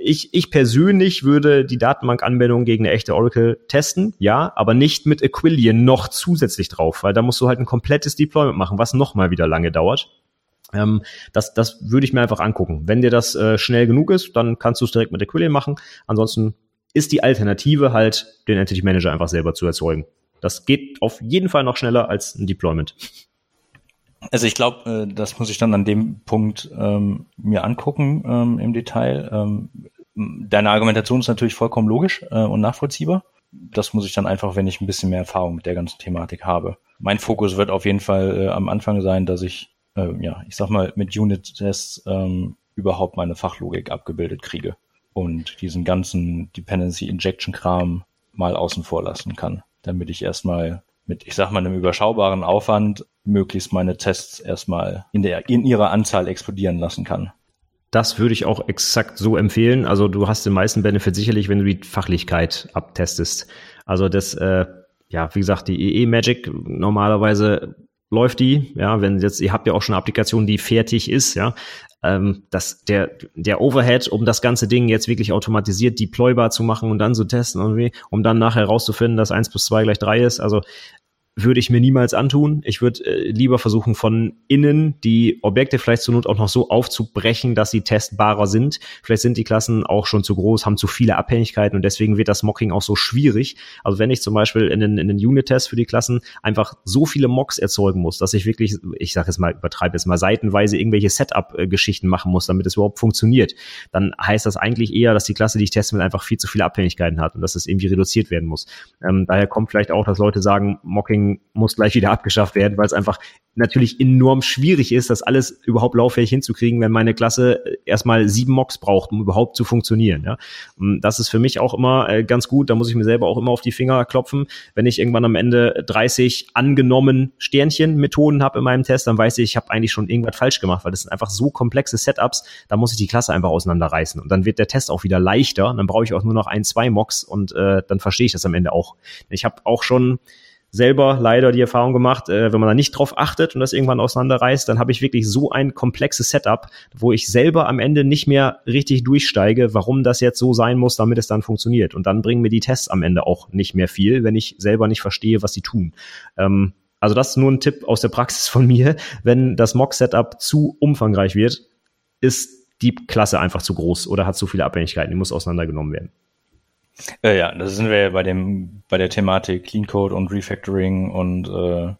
ich, ich persönlich würde die Datenbankanbindung gegen eine echte Oracle testen, ja, aber nicht mit Aquillion noch zusätzlich drauf, weil da musst du halt ein komplettes Deployment machen, was nochmal wieder lange dauert. Ähm, das, das würde ich mir einfach angucken. Wenn dir das äh, schnell genug ist, dann kannst du es direkt mit Aquillion machen. Ansonsten ist die Alternative halt, den Entity Manager einfach selber zu erzeugen. Das geht auf jeden Fall noch schneller als ein Deployment. Also ich glaube, äh, das muss ich dann an dem Punkt ähm, mir angucken ähm, im Detail. Ähm, deine Argumentation ist natürlich vollkommen logisch äh, und nachvollziehbar. Das muss ich dann einfach, wenn ich ein bisschen mehr Erfahrung mit der ganzen Thematik habe. Mein Fokus wird auf jeden Fall äh, am Anfang sein, dass ich äh, ja, ich sag mal, mit Unit-Tests ähm, überhaupt meine Fachlogik abgebildet kriege und diesen ganzen Dependency Injection Kram mal außen vor lassen kann, damit ich erstmal mit, ich sag mal, einem überschaubaren Aufwand möglichst meine Tests erstmal in der, in ihrer Anzahl explodieren lassen kann. Das würde ich auch exakt so empfehlen. Also du hast den meisten Benefit sicherlich, wenn du die Fachlichkeit abtestest. Also das, äh, ja, wie gesagt, die EE Magic normalerweise läuft die, ja, wenn jetzt, ihr habt ja auch schon eine Applikation, die fertig ist, ja, ähm, dass der, der Overhead, um das ganze Ding jetzt wirklich automatisiert deploybar zu machen und dann zu testen, irgendwie, um dann nachher rauszufinden, dass eins plus zwei gleich drei ist, also würde ich mir niemals antun. Ich würde äh, lieber versuchen, von innen die Objekte vielleicht zur Not auch noch so aufzubrechen, dass sie testbarer sind. Vielleicht sind die Klassen auch schon zu groß, haben zu viele Abhängigkeiten und deswegen wird das Mocking auch so schwierig. Also wenn ich zum Beispiel in den, in den Unit-Test für die Klassen einfach so viele Mocks erzeugen muss, dass ich wirklich, ich sage jetzt mal, übertreibe jetzt mal, seitenweise irgendwelche Setup-Geschichten machen muss, damit es überhaupt funktioniert, dann heißt das eigentlich eher, dass die Klasse, die ich testen will, einfach viel zu viele Abhängigkeiten hat und dass es irgendwie reduziert werden muss. Ähm, daher kommt vielleicht auch, dass Leute sagen, Mocking muss gleich wieder abgeschafft werden, weil es einfach natürlich enorm schwierig ist, das alles überhaupt lauffähig hinzukriegen, wenn meine Klasse äh, erstmal sieben Mocks braucht, um überhaupt zu funktionieren. Ja? Und das ist für mich auch immer äh, ganz gut. Da muss ich mir selber auch immer auf die Finger klopfen. Wenn ich irgendwann am Ende 30 angenommen Sternchen-Methoden habe in meinem Test, dann weiß ich, ich habe eigentlich schon irgendwas falsch gemacht, weil das sind einfach so komplexe Setups. Da muss ich die Klasse einfach auseinanderreißen und dann wird der Test auch wieder leichter. Und dann brauche ich auch nur noch ein, zwei Mocks und äh, dann verstehe ich das am Ende auch. Ich habe auch schon selber leider die Erfahrung gemacht, äh, wenn man da nicht drauf achtet und das irgendwann auseinanderreißt, dann habe ich wirklich so ein komplexes Setup, wo ich selber am Ende nicht mehr richtig durchsteige, warum das jetzt so sein muss, damit es dann funktioniert. Und dann bringen mir die Tests am Ende auch nicht mehr viel, wenn ich selber nicht verstehe, was sie tun. Ähm, also das ist nur ein Tipp aus der Praxis von mir. Wenn das Mock-Setup zu umfangreich wird, ist die Klasse einfach zu groß oder hat zu viele Abhängigkeiten, die muss auseinandergenommen werden. Äh, ja, da sind wir ja bei dem, bei der Thematik Clean Code und Refactoring und äh,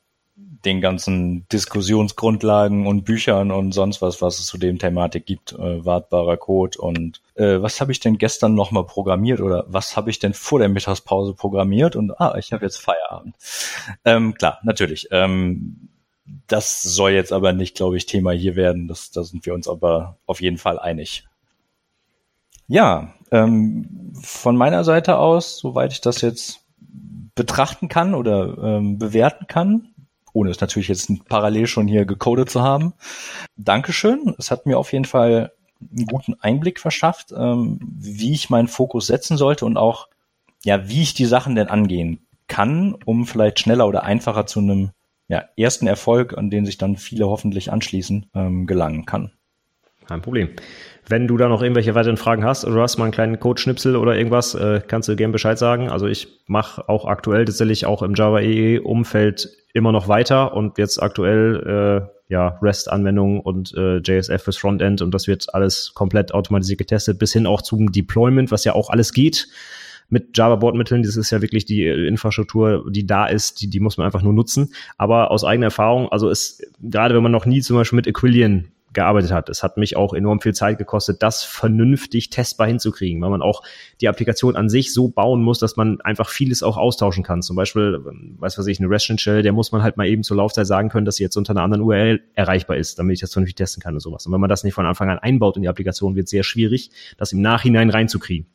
den ganzen Diskussionsgrundlagen und Büchern und sonst was, was es zu dem Thematik gibt, äh, wartbarer Code und äh, was habe ich denn gestern nochmal programmiert oder was habe ich denn vor der Mittagspause programmiert und ah, ich habe jetzt Feierabend. Ähm, klar, natürlich. Ähm, das soll jetzt aber nicht, glaube ich, Thema hier werden. Das, da sind wir uns aber auf jeden Fall einig. Ja, ähm, von meiner Seite aus, soweit ich das jetzt betrachten kann oder ähm, bewerten kann, ohne es natürlich jetzt parallel schon hier gecodet zu haben. Dankeschön. Es hat mir auf jeden Fall einen guten Einblick verschafft, ähm, wie ich meinen Fokus setzen sollte und auch, ja, wie ich die Sachen denn angehen kann, um vielleicht schneller oder einfacher zu einem ja, ersten Erfolg, an den sich dann viele hoffentlich anschließen, ähm, gelangen kann. Kein Problem. Wenn du da noch irgendwelche weiteren Fragen hast oder hast mal einen kleinen Code-Schnipsel oder irgendwas, äh, kannst du gerne Bescheid sagen. Also ich mache auch aktuell tatsächlich auch im Java EE-Umfeld immer noch weiter und jetzt aktuell äh, ja REST-Anwendungen und äh, JSF fürs Frontend und das wird alles komplett automatisiert getestet, bis hin auch zum Deployment, was ja auch alles geht mit Java-Bordmitteln. Das ist ja wirklich die äh, Infrastruktur, die da ist, die, die muss man einfach nur nutzen. Aber aus eigener Erfahrung, also ist, gerade wenn man noch nie zum Beispiel mit Aquilian gearbeitet hat. Es hat mich auch enorm viel Zeit gekostet, das vernünftig testbar hinzukriegen, weil man auch die Applikation an sich so bauen muss, dass man einfach vieles auch austauschen kann. Zum Beispiel, ähm, weiß was ich, eine Restaurant Shell, der muss man halt mal eben zur Laufzeit sagen können, dass sie jetzt unter einer anderen URL erreichbar ist, damit ich das vernünftig testen kann und sowas. Und wenn man das nicht von Anfang an einbaut in die Applikation, wird es sehr schwierig, das im Nachhinein reinzukriegen.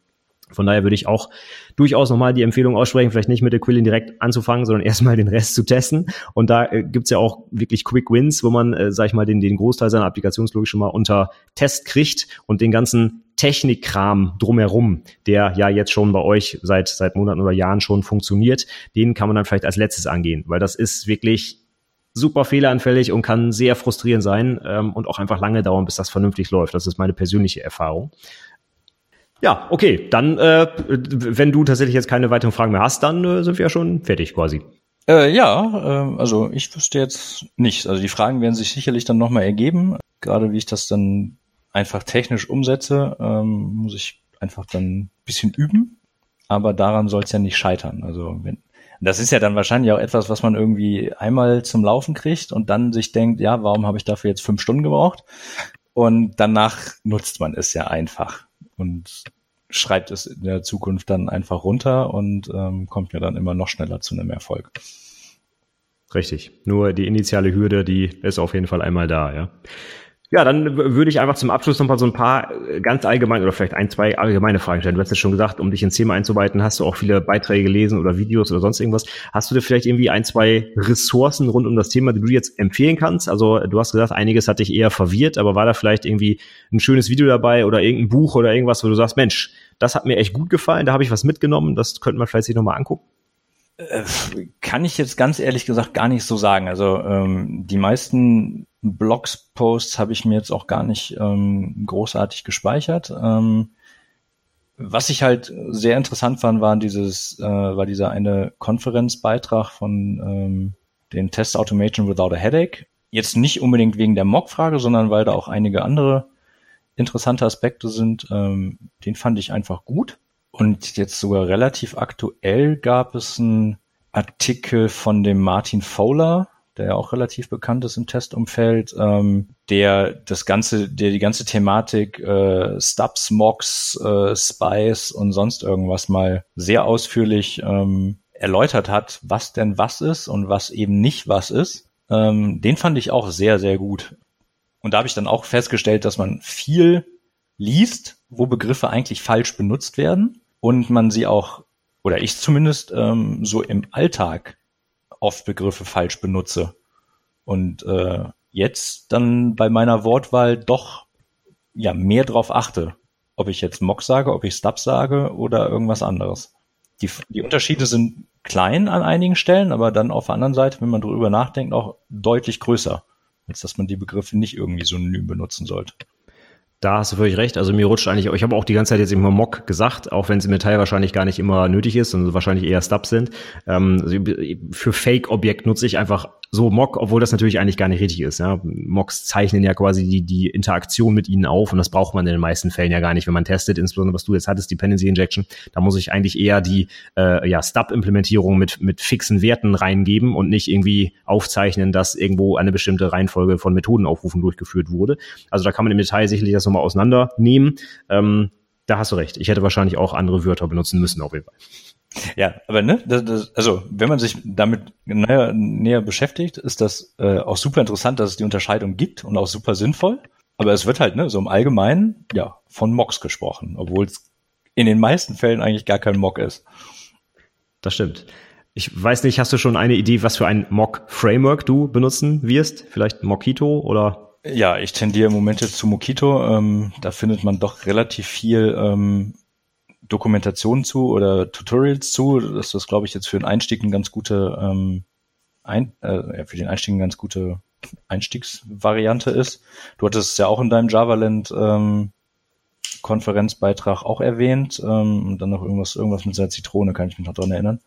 Von daher würde ich auch durchaus nochmal die Empfehlung aussprechen, vielleicht nicht mit der Quillen direkt anzufangen, sondern erstmal den Rest zu testen. Und da äh, gibt's ja auch wirklich Quick Wins, wo man, äh, sag ich mal, den, den Großteil seiner Applikationslogik schon mal unter Test kriegt und den ganzen Technikkram drumherum, der ja jetzt schon bei euch seit, seit Monaten oder Jahren schon funktioniert, den kann man dann vielleicht als letztes angehen, weil das ist wirklich super fehleranfällig und kann sehr frustrierend sein ähm, und auch einfach lange dauern, bis das vernünftig läuft. Das ist meine persönliche Erfahrung. Ja, okay, dann, äh, wenn du tatsächlich jetzt keine weiteren Fragen mehr hast, dann äh, sind wir ja schon fertig quasi. Äh, ja, äh, also ich wüsste jetzt nicht. Also die Fragen werden sich sicherlich dann nochmal ergeben. Gerade wie ich das dann einfach technisch umsetze, ähm, muss ich einfach dann ein bisschen üben. Aber daran soll es ja nicht scheitern. Also wenn, das ist ja dann wahrscheinlich auch etwas, was man irgendwie einmal zum Laufen kriegt und dann sich denkt, ja, warum habe ich dafür jetzt fünf Stunden gebraucht? Und danach nutzt man es ja einfach und schreibt es in der Zukunft dann einfach runter und ähm, kommt ja dann immer noch schneller zu einem Erfolg. Richtig. Nur die initiale Hürde, die ist auf jeden Fall einmal da, ja. Ja, dann würde ich einfach zum Abschluss noch mal so ein paar äh, ganz allgemein oder vielleicht ein, zwei allgemeine Fragen stellen. Du hast ja schon gesagt, um dich ins Thema einzubeiten, hast du auch viele Beiträge gelesen oder Videos oder sonst irgendwas. Hast du dir vielleicht irgendwie ein, zwei Ressourcen rund um das Thema, die du jetzt empfehlen kannst? Also du hast gesagt, einiges hat dich eher verwirrt, aber war da vielleicht irgendwie ein schönes Video dabei oder irgendein Buch oder irgendwas, wo du sagst, Mensch, das hat mir echt gut gefallen, da habe ich was mitgenommen, das könnte man vielleicht sich nochmal angucken? Äh, kann ich jetzt ganz ehrlich gesagt gar nicht so sagen. Also ähm, die meisten Blogs-Posts habe ich mir jetzt auch gar nicht ähm, großartig gespeichert. Ähm, was ich halt sehr interessant fand, war dieses, äh, war dieser eine Konferenzbeitrag von ähm, den Test Automation Without a Headache. Jetzt nicht unbedingt wegen der Mock-Frage, sondern weil da auch einige andere interessante Aspekte sind. Ähm, den fand ich einfach gut. Und jetzt sogar relativ aktuell gab es einen Artikel von dem Martin Fowler, der ja auch relativ bekannt ist im Testumfeld, ähm, der das ganze, der die ganze Thematik äh, Stubs, Mocks, äh, Spies und sonst irgendwas mal sehr ausführlich ähm, erläutert hat, was denn was ist und was eben nicht was ist. Ähm, den fand ich auch sehr, sehr gut. Und da habe ich dann auch festgestellt, dass man viel liest, wo Begriffe eigentlich falsch benutzt werden und man sie auch, oder ich zumindest, ähm, so im Alltag oft Begriffe falsch benutze. Und äh, jetzt dann bei meiner Wortwahl doch ja mehr drauf achte, ob ich jetzt Mock sage, ob ich Stub sage oder irgendwas anderes. Die, die Unterschiede sind klein an einigen Stellen, aber dann auf der anderen Seite, wenn man darüber nachdenkt, auch deutlich größer, als dass man die Begriffe nicht irgendwie synonym benutzen sollte. Da hast du völlig recht. Also mir rutscht eigentlich, ich habe auch die ganze Zeit jetzt immer Mock gesagt, auch wenn es im Detail wahrscheinlich gar nicht immer nötig ist und wahrscheinlich eher Stubs sind. Ähm, also für Fake-Objekt nutze ich einfach so Mock, obwohl das natürlich eigentlich gar nicht richtig ist. Ja. Mocks zeichnen ja quasi die, die Interaktion mit ihnen auf und das braucht man in den meisten Fällen ja gar nicht, wenn man testet, insbesondere was du jetzt hattest, Dependency Injection. Da muss ich eigentlich eher die äh, ja, Stub-Implementierung mit, mit fixen Werten reingeben und nicht irgendwie aufzeichnen, dass irgendwo eine bestimmte Reihenfolge von Methodenaufrufen durchgeführt wurde. Also da kann man im Detail sicherlich das nochmal auseinandernehmen. Ähm, da hast du recht. Ich hätte wahrscheinlich auch andere Wörter benutzen müssen auf jeden Fall. Ja, aber ne, das, das, also wenn man sich damit näher, näher beschäftigt, ist das äh, auch super interessant, dass es die Unterscheidung gibt und auch super sinnvoll. Aber es wird halt ne, so im Allgemeinen ja von Mocks gesprochen, obwohl es in den meisten Fällen eigentlich gar kein Mock ist. Das stimmt. Ich weiß nicht, hast du schon eine Idee, was für ein Mock-Framework du benutzen wirst? Vielleicht Mockito oder? Ja, ich tendiere im Moment jetzt zu Mockito. Ähm, da findet man doch relativ viel ähm, Dokumentation zu oder Tutorials zu. Das ist, glaube ich, jetzt für den Einstieg eine ganz gute, ähm, ein, äh, für den Einstieg eine ganz gute Einstiegsvariante ist. Du hattest es ja auch in deinem Javaland ähm, Konferenzbeitrag auch erwähnt ähm, und dann noch irgendwas, irgendwas mit seiner Zitrone, kann ich mich noch dran erinnern.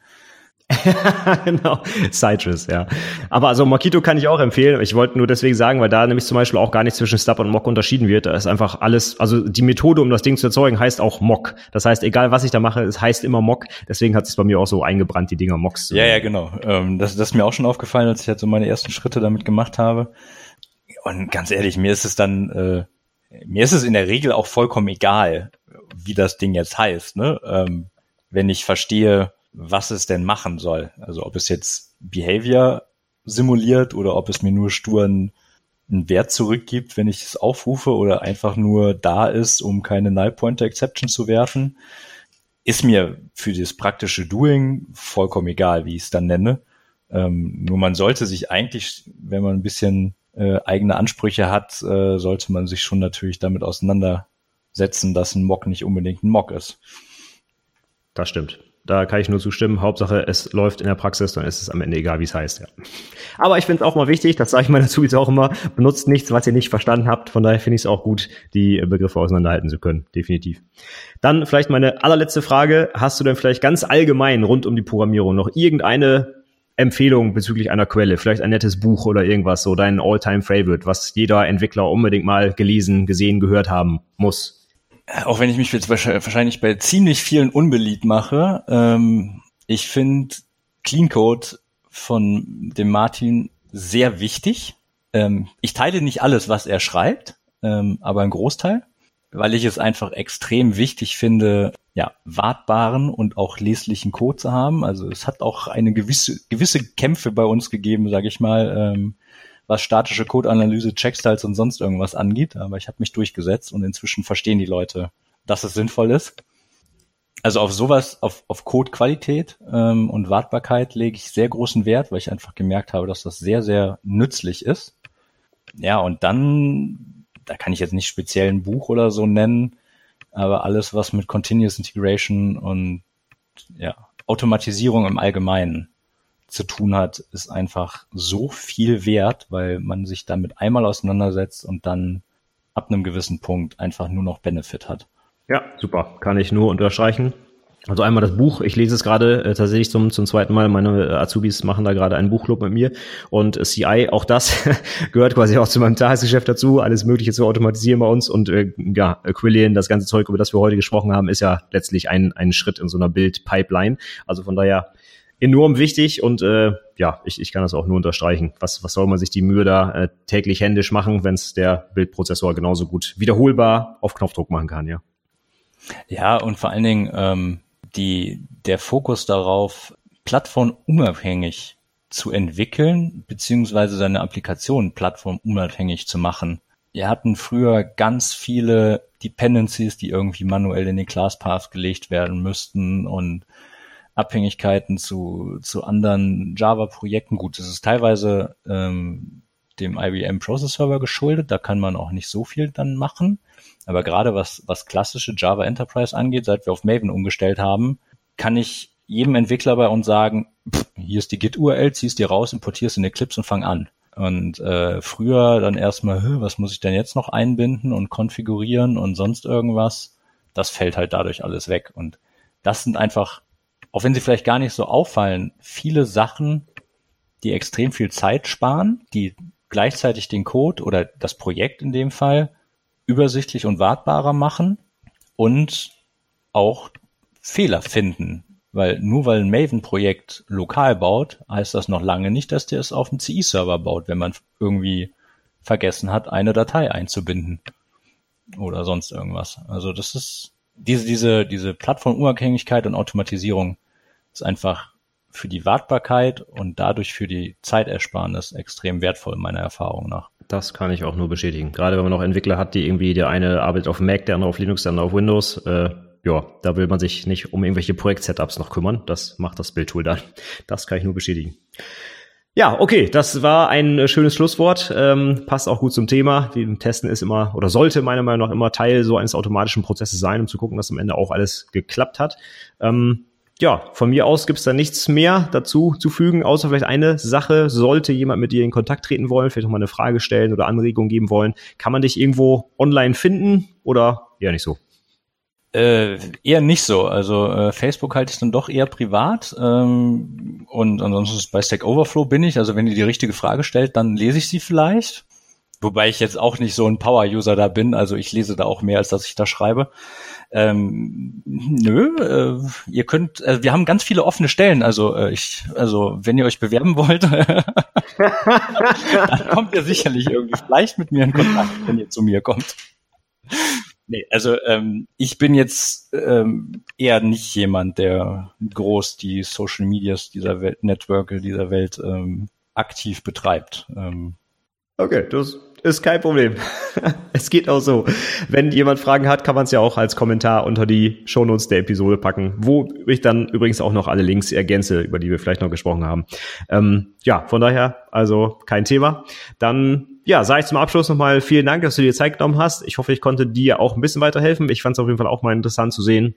genau, Citrus, ja. Aber also Mockito kann ich auch empfehlen. Ich wollte nur deswegen sagen, weil da nämlich zum Beispiel auch gar nicht zwischen Stub und Mock unterschieden wird. Da ist einfach alles, also die Methode, um das Ding zu erzeugen, heißt auch Mock. Das heißt, egal was ich da mache, es heißt immer Mock. Deswegen hat es bei mir auch so eingebrannt, die Dinger Mocks. Ja, ja, genau. Ähm, das, das ist mir auch schon aufgefallen, als ich halt so meine ersten Schritte damit gemacht habe. Und ganz ehrlich, mir ist es dann, äh, mir ist es in der Regel auch vollkommen egal, wie das Ding jetzt heißt, ne? Ähm, wenn ich verstehe, was es denn machen soll. Also ob es jetzt Behavior simuliert oder ob es mir nur stur einen, Wert zurückgibt, wenn ich es aufrufe oder einfach nur da ist, um keine Null Pointer Exception zu werfen, ist mir für das praktische Doing vollkommen egal, wie ich es dann nenne. Ähm, nur man sollte sich eigentlich, wenn man ein bisschen äh, eigene Ansprüche hat, äh, sollte man sich schon natürlich damit auseinandersetzen, dass ein Mock nicht unbedingt ein Mock ist. Das stimmt. Da kann ich nur zustimmen. Hauptsache, es läuft in der Praxis, dann ist es am Ende egal, wie es heißt. Ja. Aber ich finde es auch mal wichtig, das sage ich meinen Azubis auch immer, benutzt nichts, was ihr nicht verstanden habt. Von daher finde ich es auch gut, die Begriffe auseinanderhalten zu können. Definitiv. Dann vielleicht meine allerletzte Frage. Hast du denn vielleicht ganz allgemein rund um die Programmierung noch irgendeine Empfehlung bezüglich einer Quelle? Vielleicht ein nettes Buch oder irgendwas, so dein All-Time-Favorite, was jeder Entwickler unbedingt mal gelesen, gesehen, gehört haben muss? Auch wenn ich mich jetzt wahrscheinlich bei ziemlich vielen unbeliebt mache, ähm, ich finde Clean Code von dem Martin sehr wichtig. Ähm, ich teile nicht alles, was er schreibt, ähm, aber ein Großteil, weil ich es einfach extrem wichtig finde, ja, wartbaren und auch leslichen Code zu haben. Also es hat auch eine gewisse, gewisse Kämpfe bei uns gegeben, sage ich mal, ähm, was statische Codeanalyse, Checkstyles und sonst irgendwas angeht. Aber ich habe mich durchgesetzt und inzwischen verstehen die Leute, dass es sinnvoll ist. Also auf sowas, auf, auf Codequalität ähm, und Wartbarkeit lege ich sehr großen Wert, weil ich einfach gemerkt habe, dass das sehr, sehr nützlich ist. Ja, und dann, da kann ich jetzt nicht speziell ein Buch oder so nennen, aber alles, was mit Continuous Integration und ja, Automatisierung im Allgemeinen zu tun hat, ist einfach so viel wert, weil man sich damit einmal auseinandersetzt und dann ab einem gewissen Punkt einfach nur noch Benefit hat. Ja, super. Kann ich nur unterstreichen. Also einmal das Buch, ich lese es gerade äh, tatsächlich zum, zum zweiten Mal. Meine Azubis machen da gerade einen Buchclub mit mir. Und äh, CI, auch das gehört quasi auch zu meinem Tagesgeschäft dazu, alles Mögliche zu automatisieren bei uns. Und äh, ja, Quillian, das ganze Zeug, über das wir heute gesprochen haben, ist ja letztlich ein, ein Schritt in so einer Bild-Pipeline. Also von daher enorm wichtig und äh, ja, ich, ich kann das auch nur unterstreichen. Was, was soll man sich die Mühe da äh, täglich händisch machen, wenn es der Bildprozessor genauso gut wiederholbar auf Knopfdruck machen kann, ja? Ja, und vor allen Dingen ähm, die, der Fokus darauf, plattformunabhängig zu entwickeln, beziehungsweise seine Applikation plattformunabhängig zu machen. Wir hatten früher ganz viele Dependencies, die irgendwie manuell in den Class Path gelegt werden müssten und Abhängigkeiten zu, zu anderen Java-Projekten. Gut, das ist teilweise ähm, dem IBM Process Server geschuldet, da kann man auch nicht so viel dann machen. Aber gerade was, was klassische Java Enterprise angeht, seit wir auf Maven umgestellt haben, kann ich jedem Entwickler bei uns sagen, pff, hier ist die Git-URL, ziehst dir raus, importierst in Eclipse und fang an. Und äh, früher dann erstmal, was muss ich denn jetzt noch einbinden und konfigurieren und sonst irgendwas, das fällt halt dadurch alles weg. Und das sind einfach auch wenn sie vielleicht gar nicht so auffallen, viele Sachen, die extrem viel Zeit sparen, die gleichzeitig den Code oder das Projekt in dem Fall übersichtlich und wartbarer machen und auch Fehler finden. Weil nur weil ein Maven-Projekt lokal baut, heißt das noch lange nicht, dass der es auf dem CI-Server baut, wenn man irgendwie vergessen hat, eine Datei einzubinden oder sonst irgendwas. Also das ist diese, diese, diese Plattformunabhängigkeit und Automatisierung ist einfach für die Wartbarkeit und dadurch für die Zeitersparnis extrem wertvoll, meiner Erfahrung nach. Das kann ich auch nur bestätigen. Gerade wenn man noch Entwickler hat, die irgendwie, der eine arbeitet auf Mac, der andere auf Linux, der andere auf Windows. Äh, ja, da will man sich nicht um irgendwelche Projekt-Setups noch kümmern. Das macht das Bildtool dann. Das kann ich nur bestätigen. Ja, okay, das war ein äh, schönes Schlusswort. Ähm, passt auch gut zum Thema. Die Testen ist immer oder sollte meiner Meinung nach immer Teil so eines automatischen Prozesses sein, um zu gucken, dass am Ende auch alles geklappt hat. Ähm, ja, von mir aus gibt's da nichts mehr dazu zu fügen, außer vielleicht eine Sache. Sollte jemand mit dir in Kontakt treten wollen, vielleicht noch mal eine Frage stellen oder Anregung geben wollen, kann man dich irgendwo online finden oder eher nicht so? Äh, eher nicht so. Also äh, Facebook halte ich dann doch eher privat. Ähm, und ansonsten bei Stack Overflow bin ich. Also wenn ihr die richtige Frage stellt, dann lese ich sie vielleicht. Wobei ich jetzt auch nicht so ein Power-User da bin. Also ich lese da auch mehr, als dass ich da schreibe. Ähm, nö, äh, ihr könnt, äh, wir haben ganz viele offene Stellen. Also äh, ich, also wenn ihr euch bewerben wollt, dann kommt ihr sicherlich irgendwie vielleicht mit mir in Kontakt, wenn ihr zu mir kommt. Nee, also ähm, ich bin jetzt ähm, eher nicht jemand, der groß die Social Medias dieser Welt, Networke dieser Welt ähm, aktiv betreibt. Ähm, okay, das ist kein Problem. es geht auch so. Wenn jemand Fragen hat, kann man es ja auch als Kommentar unter die Shownotes der Episode packen, wo ich dann übrigens auch noch alle Links ergänze, über die wir vielleicht noch gesprochen haben. Ähm, ja, von daher, also kein Thema. Dann ja, sage ich zum Abschluss nochmal vielen Dank, dass du dir Zeit genommen hast. Ich hoffe, ich konnte dir auch ein bisschen weiterhelfen. Ich fand es auf jeden Fall auch mal interessant zu sehen,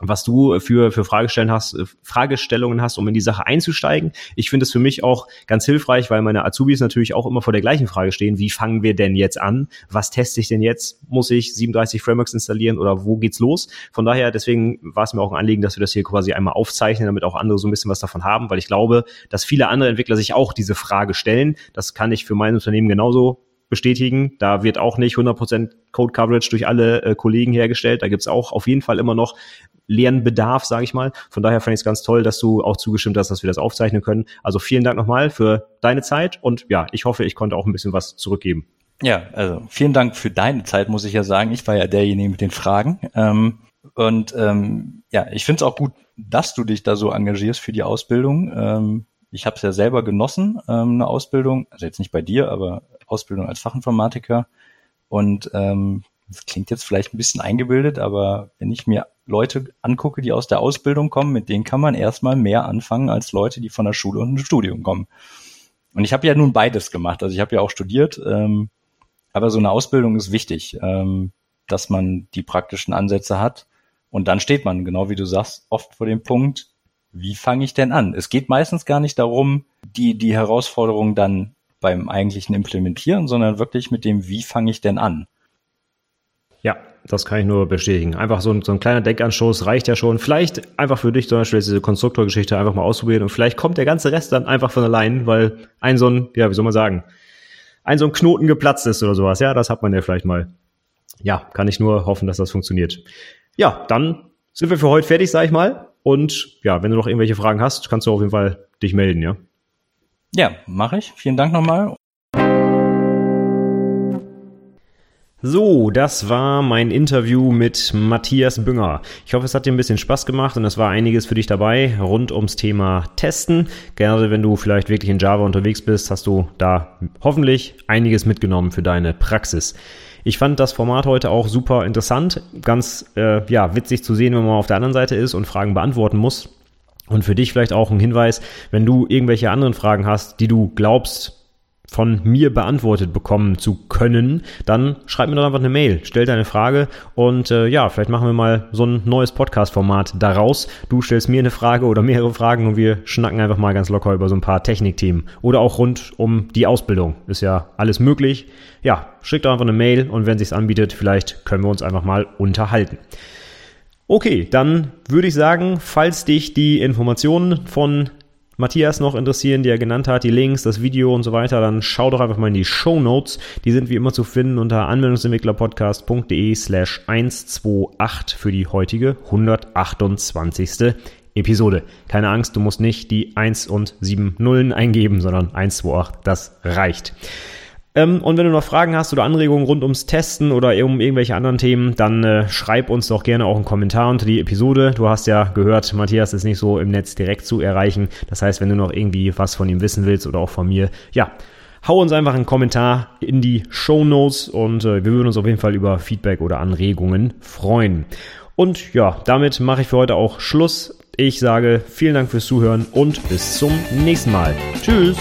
was du für, für Fragestellen hast, äh, Fragestellungen hast, um in die Sache einzusteigen. Ich finde es für mich auch ganz hilfreich, weil meine Azubis natürlich auch immer vor der gleichen Frage stehen. Wie fangen wir denn jetzt an? Was teste ich denn jetzt? Muss ich 37 Frameworks installieren oder wo geht's los? Von daher, deswegen war es mir auch ein Anliegen, dass wir das hier quasi einmal aufzeichnen, damit auch andere so ein bisschen was davon haben, weil ich glaube, dass viele andere Entwickler sich auch diese Frage stellen. Das kann ich für mein Unternehmen genauso bestätigen. Da wird auch nicht 100% Code Coverage durch alle äh, Kollegen hergestellt. Da gibt's auch auf jeden Fall immer noch Lernbedarf, sage ich mal. Von daher fand ich es ganz toll, dass du auch zugestimmt hast, dass wir das aufzeichnen können. Also vielen Dank nochmal für deine Zeit und ja, ich hoffe, ich konnte auch ein bisschen was zurückgeben. Ja, also vielen Dank für deine Zeit, muss ich ja sagen. Ich war ja derjenige mit den Fragen. Ähm, und ähm, ja, ich finde es auch gut, dass du dich da so engagierst für die Ausbildung. Ähm, ich habe es ja selber genossen, ähm, eine Ausbildung, also jetzt nicht bei dir, aber Ausbildung als Fachinformatiker. Und ähm, das klingt jetzt vielleicht ein bisschen eingebildet, aber wenn ich mir Leute angucke, die aus der Ausbildung kommen, mit denen kann man erstmal mehr anfangen als Leute, die von der Schule und dem Studium kommen. Und ich habe ja nun beides gemacht. Also ich habe ja auch studiert, ähm, aber so eine Ausbildung ist wichtig, ähm, dass man die praktischen Ansätze hat. Und dann steht man, genau wie du sagst, oft vor dem Punkt, wie fange ich denn an? Es geht meistens gar nicht darum, die, die Herausforderung dann beim eigentlichen Implementieren, sondern wirklich mit dem, wie fange ich denn an? Ja, das kann ich nur bestätigen. Einfach so ein, so ein kleiner Denkanstoß reicht ja schon. Vielleicht einfach für dich zum Beispiel diese Konstruktorgeschichte einfach mal ausprobieren und vielleicht kommt der ganze Rest dann einfach von allein, weil ein so ein, ja, wie soll man sagen, ein so ein Knoten geplatzt ist oder sowas. Ja, das hat man ja vielleicht mal. Ja, kann ich nur hoffen, dass das funktioniert. Ja, dann sind wir für heute fertig, sag ich mal. Und ja, wenn du noch irgendwelche Fragen hast, kannst du auf jeden Fall dich melden, ja. Ja, mache ich. Vielen Dank nochmal. So, das war mein Interview mit Matthias Bünger. Ich hoffe, es hat dir ein bisschen Spaß gemacht und es war einiges für dich dabei rund ums Thema Testen. Gerade wenn du vielleicht wirklich in Java unterwegs bist, hast du da hoffentlich einiges mitgenommen für deine Praxis. Ich fand das Format heute auch super interessant, ganz äh, ja witzig zu sehen, wenn man auf der anderen Seite ist und Fragen beantworten muss. Und für dich vielleicht auch ein Hinweis, wenn du irgendwelche anderen Fragen hast, die du glaubst, von mir beantwortet bekommen zu können, dann schreib mir doch einfach eine Mail, stell deine Frage und äh, ja, vielleicht machen wir mal so ein neues Podcast-Format daraus. Du stellst mir eine Frage oder mehrere Fragen und wir schnacken einfach mal ganz locker über so ein paar Technikthemen oder auch rund um die Ausbildung. Ist ja alles möglich. Ja, schick doch einfach eine Mail und wenn sich's anbietet, vielleicht können wir uns einfach mal unterhalten. Okay, dann würde ich sagen, falls dich die Informationen von Matthias noch interessieren, die er genannt hat, die Links, das Video und so weiter, dann schau doch einfach mal in die Show Notes. Die sind wie immer zu finden unter anwendungsentwicklerpodcast.de slash 128 für die heutige 128. Episode. Keine Angst, du musst nicht die 1 und 7 Nullen eingeben, sondern 128, das reicht. Ähm, und wenn du noch Fragen hast oder Anregungen rund ums Testen oder um irgendwelche anderen Themen, dann äh, schreib uns doch gerne auch einen Kommentar unter die Episode. Du hast ja gehört, Matthias ist nicht so im Netz direkt zu erreichen. Das heißt, wenn du noch irgendwie was von ihm wissen willst oder auch von mir, ja, hau uns einfach einen Kommentar in die Show Notes und äh, wir würden uns auf jeden Fall über Feedback oder Anregungen freuen. Und ja, damit mache ich für heute auch Schluss. Ich sage vielen Dank fürs Zuhören und bis zum nächsten Mal. Tschüss!